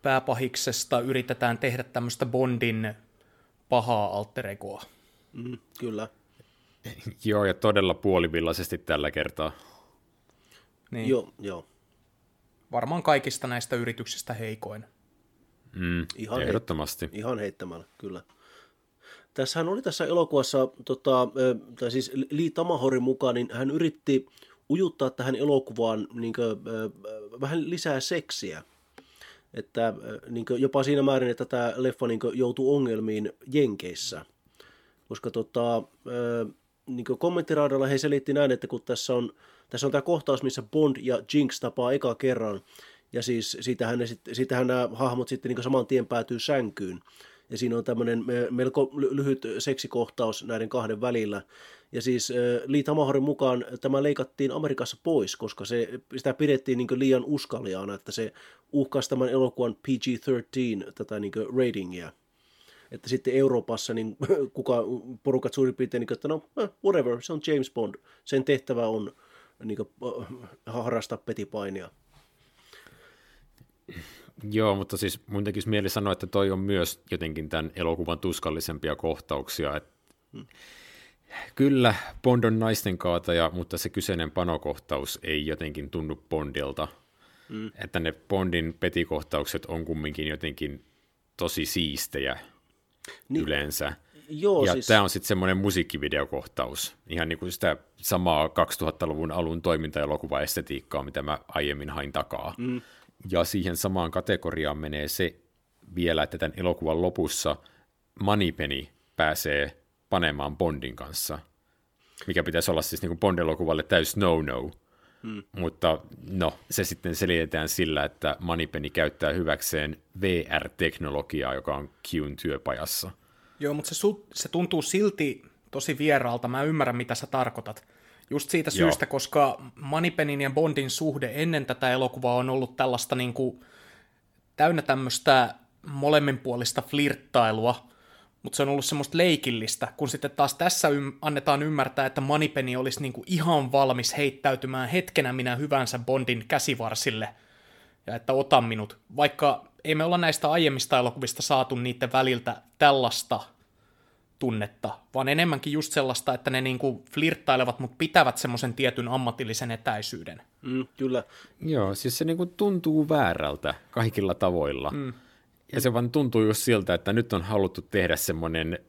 Speaker 3: pääpahiksesta yritetään tehdä tämmöistä Bondin pahaa alteregoa.
Speaker 2: Mm, kyllä.
Speaker 1: joo, ja todella puolivillaisesti tällä kertaa.
Speaker 2: Niin. Joo, joo.
Speaker 3: Varmaan kaikista näistä yrityksistä heikoin.
Speaker 1: Mm, ihan ehdottomasti.
Speaker 2: Heit- ihan heittämällä, kyllä. Tässähän oli tässä elokuvassa, tota, tai siis Lee Tamahorin mukaan, niin hän yritti ujuttaa tähän elokuvaan niin kuin, vähän lisää seksiä. Että niin jopa siinä määrin, että tämä leffa niin joutuu ongelmiin Jenkeissä. Koska tota, niin kommenttiraadalla he selitti näin, että kun tässä on, tässä on tämä kohtaus, missä Bond ja Jinx tapaa eka kerran, ja siis siitähän, ne, siitähän nämä hahmot sitten niin saman tien päätyy sänkyyn. Ja siinä on tämmöinen melko lyhyt seksikohtaus näiden kahden välillä. Ja siis Lee Tamahorin mukaan tämä leikattiin Amerikassa pois, koska se, sitä pidettiin niin liian uskaliaana, että se uhkasi tämän elokuvan PG-13 tätä niin ratingia. Että sitten Euroopassa niin kuka, porukat suurin piirtein, niin, että no whatever, se on James Bond. Sen tehtävä on niin kuin, harrastaa petipainia.
Speaker 1: Joo, mutta siis mun tekisi mieli sanoa, että toi on myös jotenkin tämän elokuvan tuskallisempia kohtauksia. Että hmm. Kyllä, Bond on naisten kaataja, mutta se kyseinen panokohtaus ei jotenkin tunnu Bondilta. Hmm. Että ne Bondin petikohtaukset on kumminkin jotenkin tosi siistejä niin. yleensä. Joo, ja siis... tämä on sitten semmoinen musiikkivideokohtaus, ihan niin kuin sitä samaa 2000-luvun alun toimintaelokuvaestetiikkaa, mitä mä aiemmin hain takaa. Mm. Ja siihen samaan kategoriaan menee se vielä, että tämän elokuvan lopussa Moneypenny pääsee panemaan Bondin kanssa, mikä pitäisi olla siis niin kuin Bond-elokuvalle täys no-no. Hmm. Mutta no, se sitten selitetään sillä, että Moneypenny käyttää hyväkseen VR-teknologiaa, joka on Qn työpajassa.
Speaker 3: Joo, mutta se, se tuntuu silti tosi vieraalta. Mä ymmärrän, mitä sä tarkoitat. Just siitä syystä, Joo. koska Manipenin ja Bondin suhde ennen tätä elokuvaa on ollut tällaista niin kuin, täynnä tämmöistä molemminpuolista flirttailua, mutta se on ollut semmoista leikillistä, kun sitten taas tässä ym- annetaan ymmärtää, että Manipeni olisi niin kuin ihan valmis heittäytymään hetkenä minä hyvänsä Bondin käsivarsille, ja että ota minut, vaikka ei me olla näistä aiemmista elokuvista saatu niiden väliltä tällaista tunnetta, vaan enemmänkin just sellaista, että ne niinku flirttailevat, mutta pitävät semmoisen tietyn ammatillisen etäisyyden.
Speaker 2: Mm, kyllä.
Speaker 1: Joo, siis se niinku tuntuu väärältä kaikilla tavoilla. Mm. Ja se vaan tuntuu just siltä, että nyt on haluttu tehdä semmoinen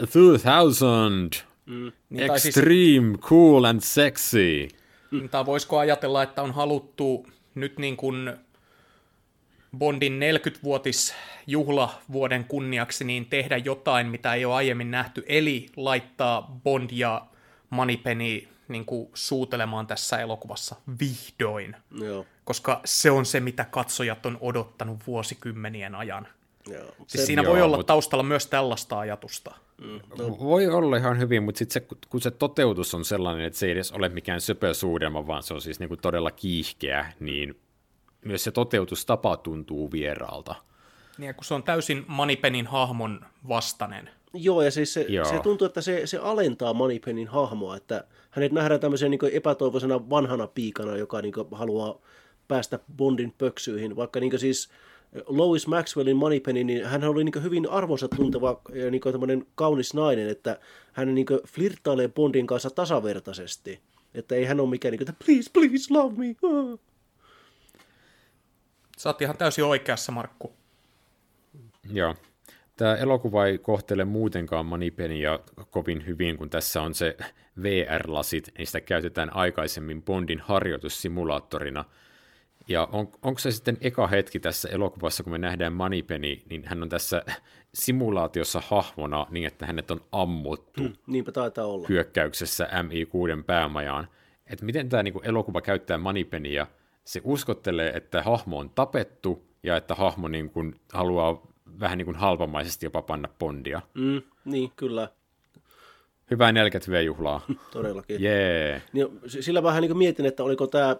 Speaker 1: 2000 mm. Niin, extreme, siis... cool and sexy.
Speaker 3: Mm. Tai voisiko ajatella, että on haluttu nyt niin kuin Bondin 40-vuotis juhlavuoden kunniaksi niin tehdä jotain, mitä ei ole aiemmin nähty, eli laittaa Bond ja Moneypenny niin kuin suutelemaan tässä elokuvassa vihdoin.
Speaker 2: Joo.
Speaker 3: Koska se on se, mitä katsojat on odottanut vuosikymmenien ajan. Joo. Siis siinä joo, voi olla mutta... taustalla myös tällaista ajatusta.
Speaker 1: Mm, no. Voi olla ihan hyvin, mutta sitten se, kun se toteutus on sellainen, että se ei edes ole mikään söpösuudelma, vaan se on siis niinku todella kiihkeä, niin myös se toteutustapa tuntuu vieraalta.
Speaker 3: Niin, kun se on täysin Manipenin hahmon vastainen.
Speaker 2: Joo, ja siis se, Joo. se tuntuu, että se, se alentaa Manipenin hahmoa, että hänet nähdään tämmöisen niin epätoivoisena vanhana piikana, joka niin haluaa päästä Bondin pöksyihin, vaikka niin siis Lois Maxwellin Moneypenny, niin hän oli niin hyvin arvonsa tunteva ja niin kaunis nainen, että hän niin flirttailee Bondin kanssa tasavertaisesti. Että ei hän ole mikään, niin kuin, että please, please, love me.
Speaker 3: Sä oot ihan täysin oikeassa, Markku.
Speaker 1: Joo. tämä elokuva ei kohtele muutenkaan Moneypenia kovin hyvin, kun tässä on se VR-lasit, niistä käytetään aikaisemmin Bondin harjoitussimulaattorina. Ja on, onko se sitten eka hetki tässä elokuvassa, kun me nähdään Moneypenny, niin hän on tässä simulaatiossa hahmona niin, että hänet on ammuttu mm,
Speaker 2: niinpä taitaa olla.
Speaker 1: hyökkäyksessä MI6 päämajaan. Että miten tämä niin elokuva käyttää Moneypennyä, se uskottelee, että hahmo on tapettu ja että hahmo niin kuin haluaa vähän niin kuin halvamaisesti jopa panna Bondia.
Speaker 2: Mm, niin, kyllä.
Speaker 1: Hyvää 40V-juhlaa.
Speaker 2: Todellakin.
Speaker 1: Jee.
Speaker 2: Niin, sillä vähän niin mietin, että oliko tämä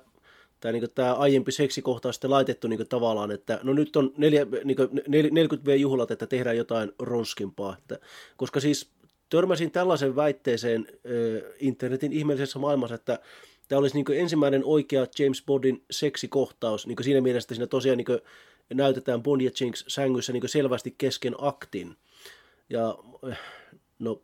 Speaker 2: tämä, niin tämä aiempi seksikohta sitten laitettu niin tavallaan, että no nyt on neljä, niin 40V-juhlat, että tehdään jotain ronskimpaa. Että, koska siis törmäsin tällaisen väitteeseen äh, internetin ihmeellisessä maailmassa, että tämä olisi niin ensimmäinen oikea James Bondin seksikohtaus, niin siinä mielessä, että siinä tosiaan niin näytetään Bond ja Jinx sängyssä niin selvästi kesken aktin. Ja no,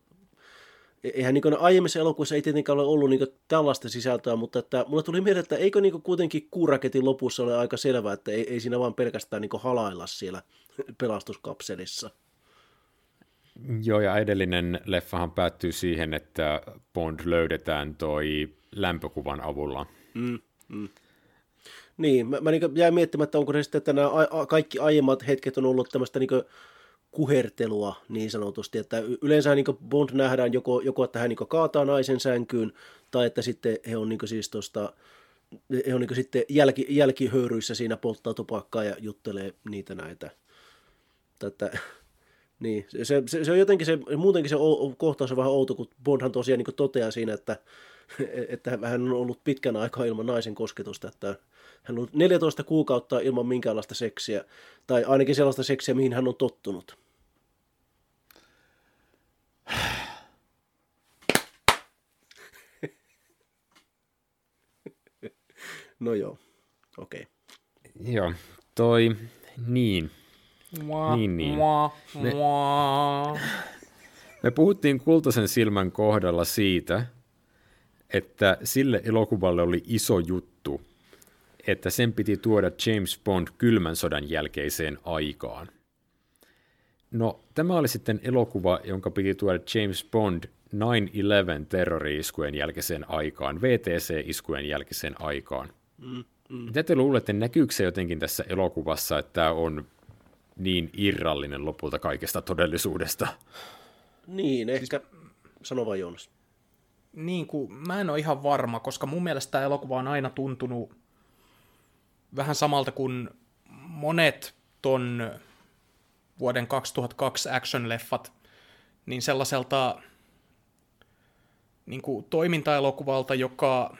Speaker 2: eihän niin aiemmissa elokuvissa ei tietenkään ole ollut niin tällaista sisältöä, mutta että mulle tuli mieleen, että eikö niin kuitenkin kuuraketin lopussa ole aika selvää, että ei, ei siinä vaan pelkästään niin halailla siellä pelastuskapselissa.
Speaker 1: Joo, ja edellinen leffahan päättyy siihen, että Bond löydetään toi lämpökuvan avulla.
Speaker 2: Mm, mm. Niin, mä, mä niin jäin miettimään, että onko se sitten, että nämä a, a, kaikki aiemmat hetket on ollut tämmöistä niin kuhertelua niin sanotusti, että yleensä niin Bond nähdään joko, joko että hän niin kaataa naisen sänkyyn, tai että sitten he on niin siis tosta, he on niin sitten jälki, jälkihöyryissä siinä polttaa tupakkaa ja juttelee niitä näitä. Tätä, niin, se, se, se, on jotenkin se, muutenkin se kohtaus on vähän outo, kun Bondhan tosiaan niin toteaa siinä, että, että hän on ollut pitkän aikaa ilman naisen kosketusta, että hän on ollut 14 kuukautta ilman minkäänlaista seksiä, tai ainakin sellaista seksiä, mihin hän on tottunut. no joo, okei.
Speaker 1: Okay. Joo, toi, niin.
Speaker 3: Mua,
Speaker 1: niin, niin.
Speaker 3: Mua,
Speaker 1: me,
Speaker 3: mua.
Speaker 1: me puhuttiin Kultaisen silmän kohdalla siitä, että sille elokuvalle oli iso juttu, että sen piti tuoda James Bond kylmän sodan jälkeiseen aikaan. No, tämä oli sitten elokuva, jonka piti tuoda James Bond 9-11 terrori-iskujen jälkeiseen aikaan, VTC-iskujen jälkeiseen aikaan. Mm, mm. Mitä te luulette, näkyykö se jotenkin tässä elokuvassa, että tämä on niin irrallinen lopulta kaikesta todellisuudesta?
Speaker 2: Niin, ehkä. Sano vaan Joonas.
Speaker 3: Niin kuin, mä en ole ihan varma, koska mun mielestä tämä elokuva on aina tuntunut vähän samalta kuin monet ton vuoden 2002 action-leffat, niin sellaiselta niin kuin toimintaelokuvalta, joka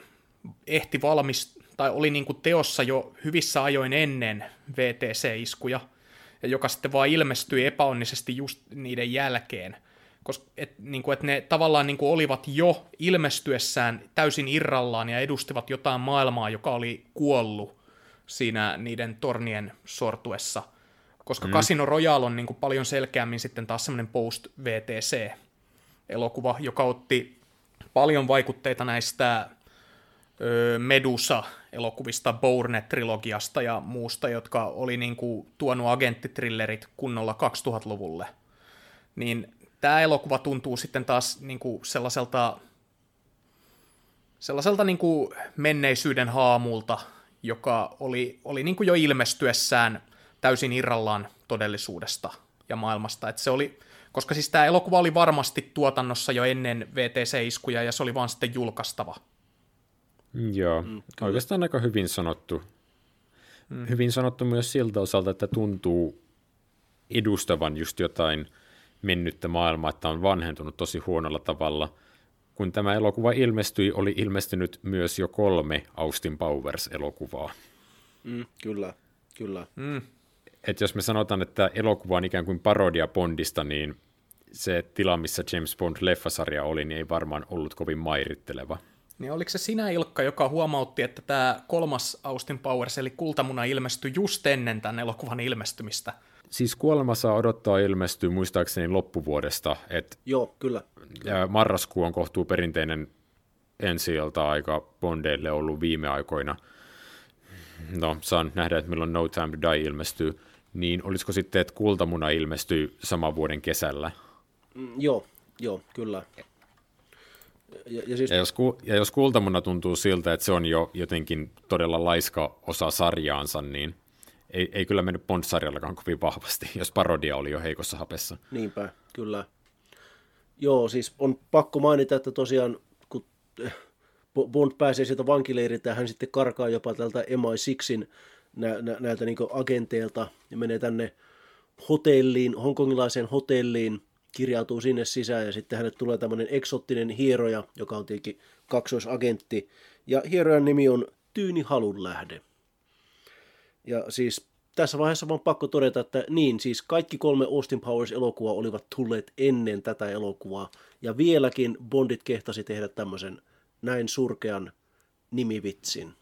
Speaker 3: ehti valmis tai oli niin kuin teossa jo hyvissä ajoin ennen VTC-iskuja, ja joka sitten vaan ilmestyi epäonnisesti just niiden jälkeen. Koska et, niin kuin, että ne tavallaan niin kuin olivat jo ilmestyessään täysin irrallaan ja edustivat jotain maailmaa, joka oli kuollut siinä niiden tornien sortuessa. Koska mm. Casino Royale on niin kuin paljon selkeämmin sitten taas semmoinen post-VTC-elokuva, joka otti paljon vaikutteita näistä ö, Medusa-elokuvista, Bourne-trilogiasta ja muusta, jotka oli niin kuin tuonut agenttitrillerit kunnolla 2000-luvulle. Niin tämä elokuva tuntuu sitten taas niin kuin sellaiselta, sellaiselta niin kuin menneisyyden haamulta, joka oli, oli niin kuin jo ilmestyessään täysin irrallaan todellisuudesta ja maailmasta. Että se oli, koska siis tämä elokuva oli varmasti tuotannossa jo ennen VTC-iskuja ja se oli vaan sitten julkaistava.
Speaker 1: Joo, mm, oikeastaan aika hyvin sanottu. Mm. Hyvin sanottu myös siltä osalta, että tuntuu edustavan just jotain mennyttä maailmaa, että on vanhentunut tosi huonolla tavalla. Kun tämä elokuva ilmestyi, oli ilmestynyt myös jo kolme Austin Powers-elokuvaa.
Speaker 2: Mm, kyllä, kyllä. Mm
Speaker 1: että jos me sanotaan, että elokuva on ikään kuin parodia Bondista, niin se tila, missä James Bond-leffasarja oli, niin ei varmaan ollut kovin mairitteleva.
Speaker 3: Niin oliko se sinä, Ilkka, joka huomautti, että tämä kolmas Austin Powers, eli Kultamuna, ilmestyi just ennen tämän elokuvan ilmestymistä?
Speaker 1: Siis kuolema saa odottaa ilmestyy muistaakseni loppuvuodesta. Et
Speaker 2: Joo, kyllä.
Speaker 1: Marraskuu on kohtuu perinteinen ensi aika Bondeille ollut viime aikoina. No, saan nähdä, että milloin No Time to Die ilmestyy. niin olisiko sitten, että Kultamuna ilmestyy saman vuoden kesällä?
Speaker 2: Mm, joo, joo, kyllä.
Speaker 1: Ja, ja, siis... ja, jos, ja jos Kultamuna tuntuu siltä, että se on jo jotenkin todella laiska osa sarjaansa, niin ei, ei kyllä mennyt Bond-sarjallakaan kovin vahvasti, jos parodia oli jo heikossa hapessa.
Speaker 2: Niinpä, kyllä. Joo, siis on pakko mainita, että tosiaan kun eh, Bond pääsee sieltä vankileiriltä, hän sitten karkaa jopa tältä MI6in nä, nä, näiltä niin agenteilta ja menee tänne hotelliin, hongkongilaiseen hotelliin, kirjautuu sinne sisään ja sitten hänet tulee tämmöinen eksottinen hieroja, joka on tietenkin kaksoisagentti. Ja hierojan nimi on Tyyni Halunlähde. Ja siis tässä vaiheessa vaan pakko todeta, että niin, siis kaikki kolme Austin Powers-elokuvaa olivat tulleet ennen tätä elokuvaa. Ja vieläkin Bondit kehtasi tehdä tämmöisen näin surkean nimivitsin.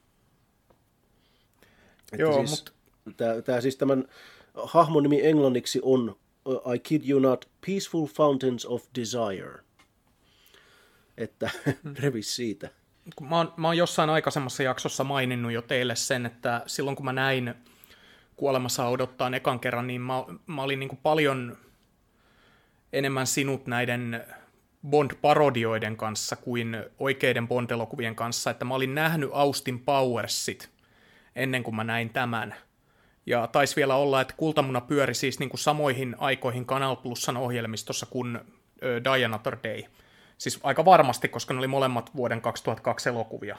Speaker 2: Että Joo, siis, mutta... Tämä, tämä siis tämän hahmon nimi englanniksi on uh, I kid you not, Peaceful Fountains of Desire. Että hmm. revis siitä.
Speaker 3: Mä oon, mä oon jossain aikaisemmassa jaksossa maininnut jo teille sen, että silloin kun mä näin kuolemassa odottaa ekan kerran, niin mä, mä olin niin kuin paljon enemmän sinut näiden Bond-parodioiden kanssa kuin oikeiden Bond-elokuvien kanssa, että mä olin nähnyt Austin Powersit ennen kuin mä näin tämän. Ja taisi vielä olla, että Kultamuna pyöri siis niin kuin samoihin aikoihin Canal Plusan ohjelmistossa kuin Dianator Day. Siis aika varmasti, koska ne oli molemmat vuoden 2002 elokuvia.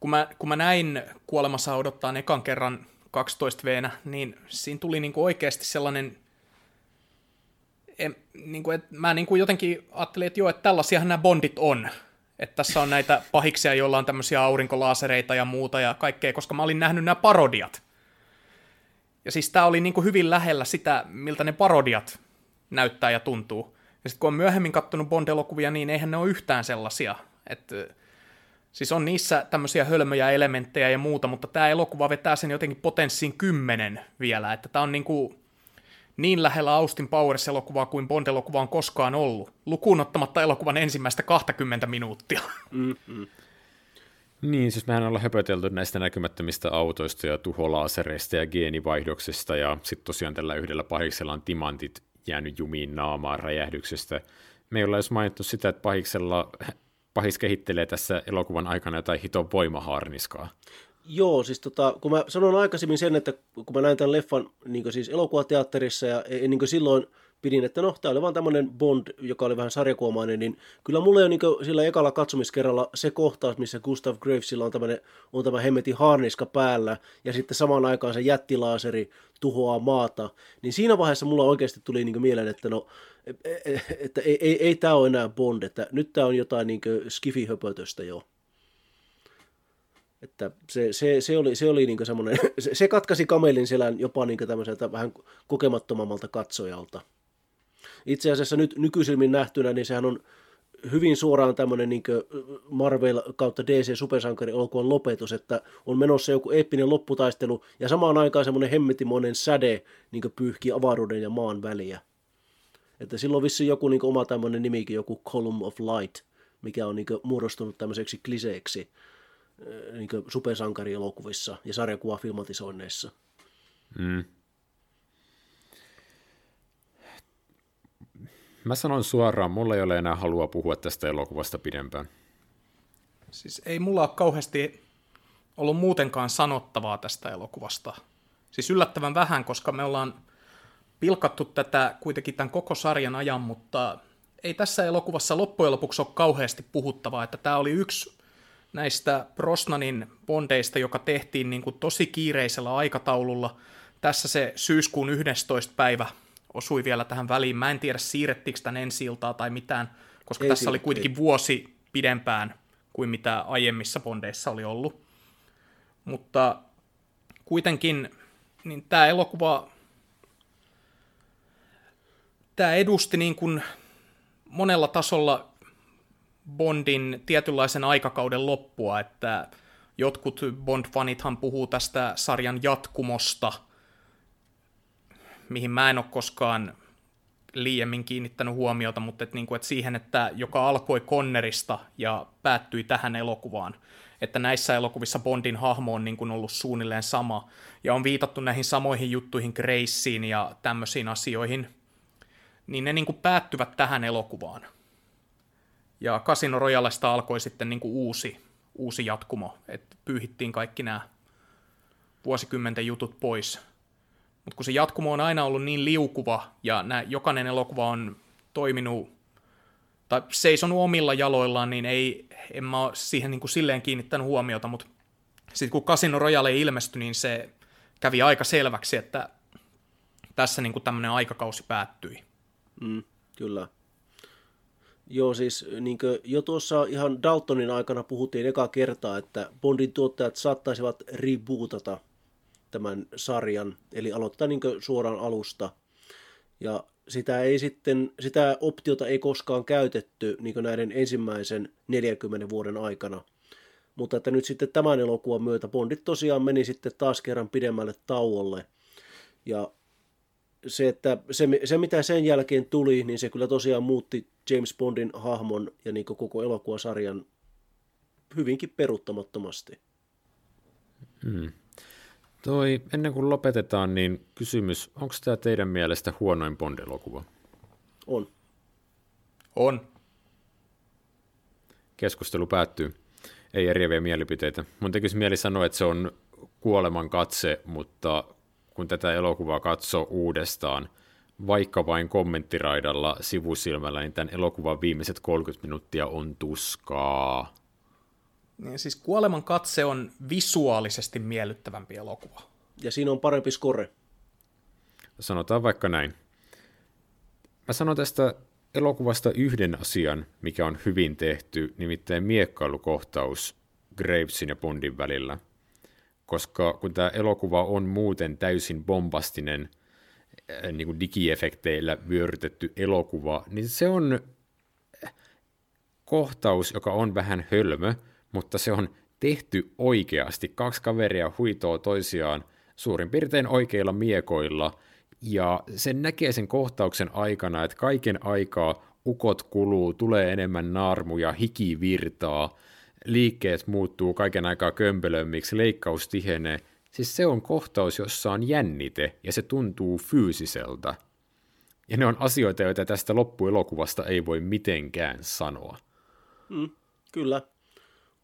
Speaker 3: Kun mä, kun mä näin Kuolemassa odottaa ekan kerran 12 v niin siinä tuli niin kuin oikeasti sellainen en, niin kuin, että mä niin kuin jotenkin ajattelin, että joo, että tällaisiahan nämä bondit on. Että tässä on näitä pahiksia, joilla on tämmöisiä aurinkolaasereita ja muuta ja kaikkea, koska mä olin nähnyt nämä parodiat. Ja siis tämä oli niin kuin hyvin lähellä sitä, miltä ne parodiat näyttää ja tuntuu. Ja sitten kun on myöhemmin katsonut Bond-elokuvia, niin eihän ne ole yhtään sellaisia. Että Siis on niissä tämmöisiä hölmöjä elementtejä ja muuta, mutta tämä elokuva vetää sen jotenkin potenssiin kymmenen vielä, että tämä on niin kuin niin lähellä Austin Powers-elokuvaa kuin Bond-elokuva on koskaan ollut, lukuun ottamatta elokuvan ensimmäistä 20 minuuttia. Mm-hmm.
Speaker 1: Niin, siis mehän ollaan höpötelty näistä näkymättömistä autoista ja tuholaasereista ja geenivaihdoksesta, ja sitten tosiaan tällä yhdellä pahiksella on timantit jäänyt jumiin naamaan räjähdyksestä. Me ei olla edes mainittu sitä, että pahiksella, pahis kehittelee tässä elokuvan aikana jotain hiton voimaharniskaa.
Speaker 2: Joo, siis tota, kun mä sanoin aikaisemmin sen, että kun mä näin tämän leffan niin siis elokuvateatterissa ja niin silloin pidin, että no, tämä oli vaan tämmöinen Bond, joka oli vähän sarjakuomainen, niin kyllä mulle jo niin sillä ekalla katsomiskerralla se kohtaus, missä Gustav Gravesilla on, tämmöinen, on tämä hemmetin harniska päällä ja sitten samaan aikaan se jättilaaseri tuhoaa maata, niin siinä vaiheessa mulla oikeasti tuli niin mieleen, että no, e, e, että ei, ei, ei tämä ole enää Bond, että nyt tämä on jotain niin skifihöpötöstä jo. Että se, se, se oli, se oli niin semmoinen, se, se katkasi kamelin selän jopa niin tämmöiseltä vähän kokemattomammalta katsojalta. Itse asiassa nyt nykyisilmin nähtynä, niin sehän on hyvin suoraan tämmöinen niin Marvel kautta DC supersankari elokuvan lopetus, että on menossa joku eeppinen lopputaistelu ja samaan aikaan semmoinen hemmetimoinen säde niin pyyhkii avaruuden ja maan väliä. Että silloin vissiin joku niin oma tämmöinen nimikin, joku Column of Light, mikä on niin muodostunut tämmöiseksi kliseeksi niin supersankarielokuvissa ja sarjakuvafilmatisoinneissa. Mm.
Speaker 1: Mä sanon suoraan, mulla ei ole enää halua puhua tästä elokuvasta pidempään.
Speaker 3: Siis ei mulla ole kauheasti ollut muutenkaan sanottavaa tästä elokuvasta. Siis yllättävän vähän, koska me ollaan pilkattu tätä kuitenkin tämän koko sarjan ajan, mutta ei tässä elokuvassa loppujen lopuksi ole kauheasti puhuttavaa, että tämä oli yksi näistä Brosnanin bondeista, joka tehtiin niin kuin tosi kiireisellä aikataululla. Tässä se syyskuun 11. päivä osui vielä tähän väliin. Mä en tiedä, siirrettiinkö tämän ensi tai mitään, koska ei tässä oli kuitenkin ei. vuosi pidempään kuin mitä aiemmissa bondeissa oli ollut. Mutta kuitenkin niin tämä elokuva tämä edusti niin kuin monella tasolla Bondin tietynlaisen aikakauden loppua, että jotkut Bond-fanithan puhuu tästä sarjan jatkumosta, mihin mä en ole koskaan liiemmin kiinnittänyt huomiota, mutta et niinku, et siihen, että joka alkoi Connerista ja päättyi tähän elokuvaan. että näissä elokuvissa Bondin hahmo on niin kuin ollut suunnilleen sama, ja on viitattu näihin samoihin juttuihin Graceen ja tämmöisiin asioihin, niin ne niin kuin päättyvät tähän elokuvaan. Ja Casino Royalesta alkoi sitten niin kuin uusi, uusi jatkumo, että pyyhittiin kaikki nämä vuosikymmenten jutut pois. Mutta kun se jatkumo on aina ollut niin liukuva, ja nää, jokainen elokuva on toiminut tai seisonut omilla jaloillaan, niin ei, en mä ole siihen niin kuin silleen kiinnittänyt huomiota, mutta sitten kun Casino Royale ilmestyi, niin se kävi aika selväksi, että tässä niin tämmöinen aikakausi päättyi.
Speaker 2: Mm, kyllä. Joo, siis niin jo tuossa ihan Daltonin aikana puhuttiin eka kertaa, että Bondin tuottajat saattaisivat rebootata tämän sarjan, eli aloittaa niin suoraan alusta. Ja sitä, ei sitten, sitä optiota ei koskaan käytetty niin näiden ensimmäisen 40 vuoden aikana. Mutta että nyt sitten tämän elokuvan myötä Bondit tosiaan meni sitten taas kerran pidemmälle tauolle. Ja se, että se, se, mitä sen jälkeen tuli, niin se kyllä tosiaan muutti James Bondin hahmon ja niin koko elokuvasarjan hyvinkin peruuttamattomasti.
Speaker 1: Hmm. Toi, ennen kuin lopetetaan, niin kysymys, onko tämä teidän mielestä huonoin Bond-elokuva?
Speaker 2: On.
Speaker 3: On.
Speaker 1: Keskustelu päättyy. Ei eriäviä mielipiteitä. Mun tekisi mieli sanoa, että se on kuoleman katse, mutta kun tätä elokuvaa katsoo uudestaan, vaikka vain kommenttiraidalla sivusilmällä, niin tämän elokuvan viimeiset 30 minuuttia on tuskaa.
Speaker 3: Niin siis Kuoleman katse on visuaalisesti miellyttävämpi elokuva.
Speaker 2: Ja siinä on parempi score.
Speaker 1: Sanotaan vaikka näin. Mä sanon tästä elokuvasta yhden asian, mikä on hyvin tehty, nimittäin miekkailukohtaus Gravesin ja Bondin välillä. Koska kun tämä elokuva on muuten täysin bombastinen, äh, niin kuin digiefekteillä vyörytetty elokuva, niin se on kohtaus, joka on vähän hölmö, mutta se on tehty oikeasti. Kaksi kaveria huitoo toisiaan suurin piirtein oikeilla miekoilla, ja sen näkee sen kohtauksen aikana, että kaiken aikaa ukot kuluu, tulee enemmän naarmuja, hiki virtaa, liikkeet muuttuu kaiken aikaa kömpelömmiksi, leikkaus tihenee. Siis se on kohtaus, jossa on jännite, ja se tuntuu fyysiseltä. Ja ne on asioita, joita tästä loppuelokuvasta ei voi mitenkään sanoa.
Speaker 2: Mm, kyllä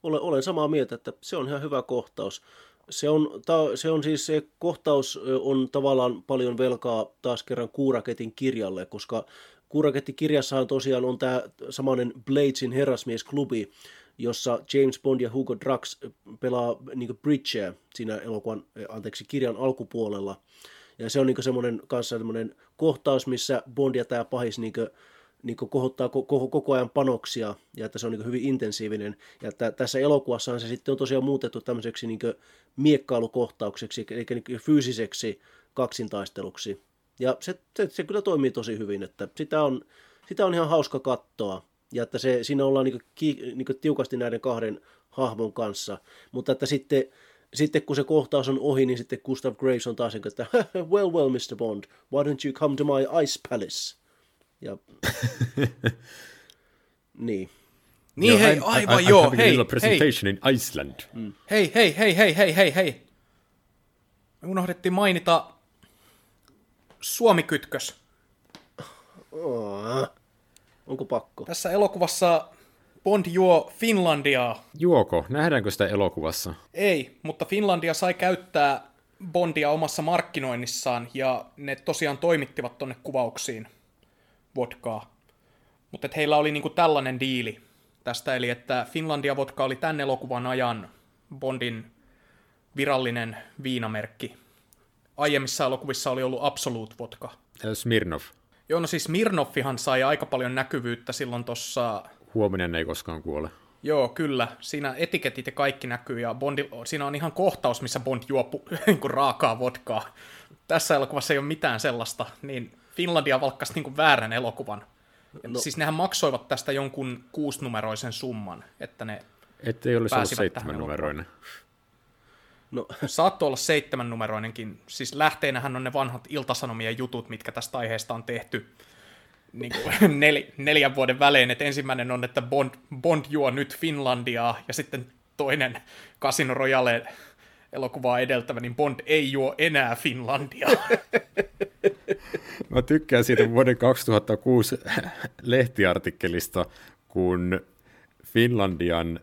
Speaker 2: olen, olen samaa mieltä, että se on ihan hyvä kohtaus. Se on, ta, se on siis se kohtaus on tavallaan paljon velkaa taas kerran Kuuraketin kirjalle, koska Kuuraketin kirjassahan tosiaan on tämä samainen Bladesin herrasmiesklubi, jossa James Bond ja Hugo Drax pelaa niin bridgeä siinä elokuvan, anteeksi, kirjan alkupuolella. Ja se on niin semmoinen kanssa semmoinen kohtaus, missä Bond ja tämä pahis niin niin kohottaa koko, koko ajan panoksia ja että se on niin hyvin intensiivinen. Ja että tässä elokuvassahan se sitten on tosiaan muutettu tämmöiseksi niin miekkailukohtaukseksi, eli niin fyysiseksi kaksintaisteluksi. Ja se, se, se, kyllä toimii tosi hyvin, että sitä on, sitä on ihan hauska katsoa. Ja että se, siinä ollaan niin ki, niin tiukasti näiden kahden hahmon kanssa. Mutta että sitten, sitten kun se kohtaus on ohi, niin sitten Gustav Graves on taas, että well, well, Mr. Bond, why don't you come to my ice palace? Ja... niin.
Speaker 3: Niin, hei, aivan I, joo, hei,
Speaker 1: presentation hei. in Iceland.
Speaker 3: Mm. Hei, hei, hei, hei, hei, hei, hei. Me unohdettiin mainita Suomi-kytkös.
Speaker 2: Oh. Onko pakko?
Speaker 3: Tässä elokuvassa Bond juo Finlandiaa.
Speaker 1: Juoko? Nähdäänkö sitä elokuvassa?
Speaker 3: Ei, mutta Finlandia sai käyttää Bondia omassa markkinoinnissaan ja ne tosiaan toimittivat tonne kuvauksiin vodkaa. Mutta heillä oli niinku tällainen diili tästä, eli että Finlandia vodka oli tänne elokuvan ajan Bondin virallinen viinamerkki. Aiemmissa elokuvissa oli ollut Absolute vodka.
Speaker 1: Smirnov.
Speaker 3: Joo, no siis Smirnoffihan sai aika paljon näkyvyyttä silloin tuossa...
Speaker 1: Huominen ei koskaan kuole.
Speaker 3: Joo, kyllä. Siinä etiketit ja kaikki näkyy, ja Bondi, siinä on ihan kohtaus, missä Bond juo pu- niin raakaa vodkaa. Tässä elokuvassa ei ole mitään sellaista, niin Finlandia valkkasi niin väärän elokuvan. No. Siis nehän maksoivat tästä jonkun kuusinumeroisen summan, että ne
Speaker 1: Että ei olisi ollut seitsemän numeroinen.
Speaker 3: No. Saattoi olla seitsemän numeroinenkin. Siis lähteenähän on ne vanhat iltasanomien jutut, mitkä tästä aiheesta on tehty niin kuin nel, neljän vuoden välein. Et ensimmäinen on, että Bond, Bond juo nyt Finlandiaa, ja sitten toinen Casino Royale elokuvaa edeltävä, niin Bond ei juo enää Finlandia.
Speaker 1: Mä tykkään siitä vuoden 2006 lehtiartikkelista, kun Finlandian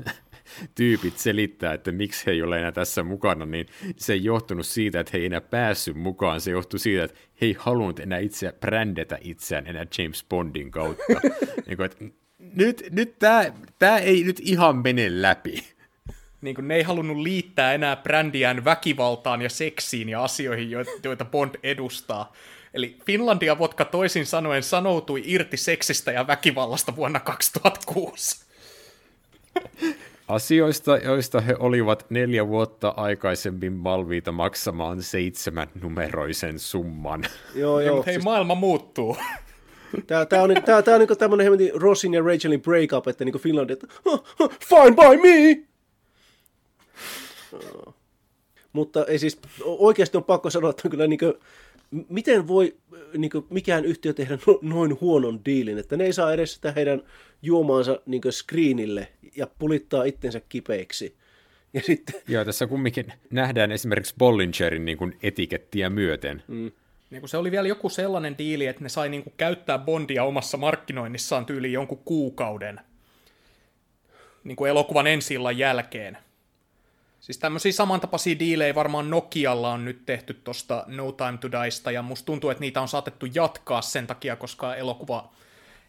Speaker 1: tyypit selittää, että miksi he ei ole enää tässä mukana, niin se ei johtunut siitä, että he ei enää päässyt mukaan. Se johtui siitä, että he ei halunnut enää itse brändätä itseään enää James Bondin kautta. niin kuin, että nyt, nyt tämä ei nyt ihan mene läpi.
Speaker 3: Niin kuin ne ei halunnut liittää enää brändiään väkivaltaan ja seksiin ja asioihin, joita Bond edustaa. Eli Finlandia vodka toisin sanoen sanoutui irti seksistä ja väkivallasta vuonna 2006.
Speaker 1: Asioista, joista he olivat neljä vuotta aikaisemmin valmiita maksamaan seitsemän numeroisen summan.
Speaker 3: Joo, joo. Hei, siis... maailma muuttuu.
Speaker 2: Tämä, tämä on, tämä, tämä on niin tämmöinen Rossin ja Rachelin breakup, että niin Finlandia, että fine by me! Mutta ei siis, oikeasti on pakko sanoa, että on kyllä niin kuin, miten voi niin kuin, mikään yhtiö tehdä no, noin huonon diilin, että ne ei saa edes sitä heidän juomaansa niin kuin, screenille ja pulittaa itsensä kipeiksi. Ja sitten...
Speaker 1: Joo, tässä kumminkin nähdään esimerkiksi Bollingerin niin kuin etikettiä myöten. Mm.
Speaker 3: Niin se oli vielä joku sellainen diili, että ne sai niin kuin käyttää Bondia omassa markkinoinnissaan tyyliin jonkun kuukauden niin kuin elokuvan ensi jälkeen. Siis tämmöisiä samantapaisia diilejä varmaan Nokialla on nyt tehty tuosta No Time to Diesta, ja musta tuntuu, että niitä on saatettu jatkaa sen takia, koska elokuva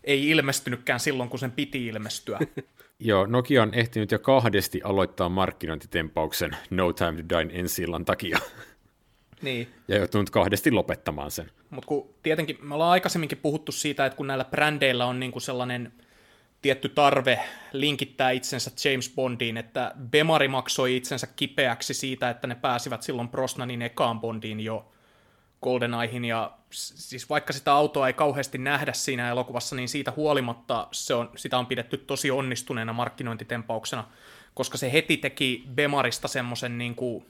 Speaker 3: ei ilmestynytkään silloin, kun sen piti ilmestyä.
Speaker 1: Joo, Nokia on ehtinyt jo kahdesti aloittaa markkinointitempauksen No Time to Die ensi takia.
Speaker 3: Niin.
Speaker 1: Ja joutunut kahdesti lopettamaan sen.
Speaker 3: Mutta kun tietenkin me ollaan aikaisemminkin puhuttu siitä, että kun näillä brändeillä on niinku sellainen tietty tarve linkittää itsensä James Bondiin, että Bemari maksoi itsensä kipeäksi siitä, että ne pääsivät silloin Brosnanin ekaan Bondiin jo GoldenEyehin, ja siis vaikka sitä autoa ei kauheasti nähdä siinä elokuvassa, niin siitä huolimatta se on, sitä on pidetty tosi onnistuneena markkinointitempauksena, koska se heti teki Bemarista semmoisen niin kuin,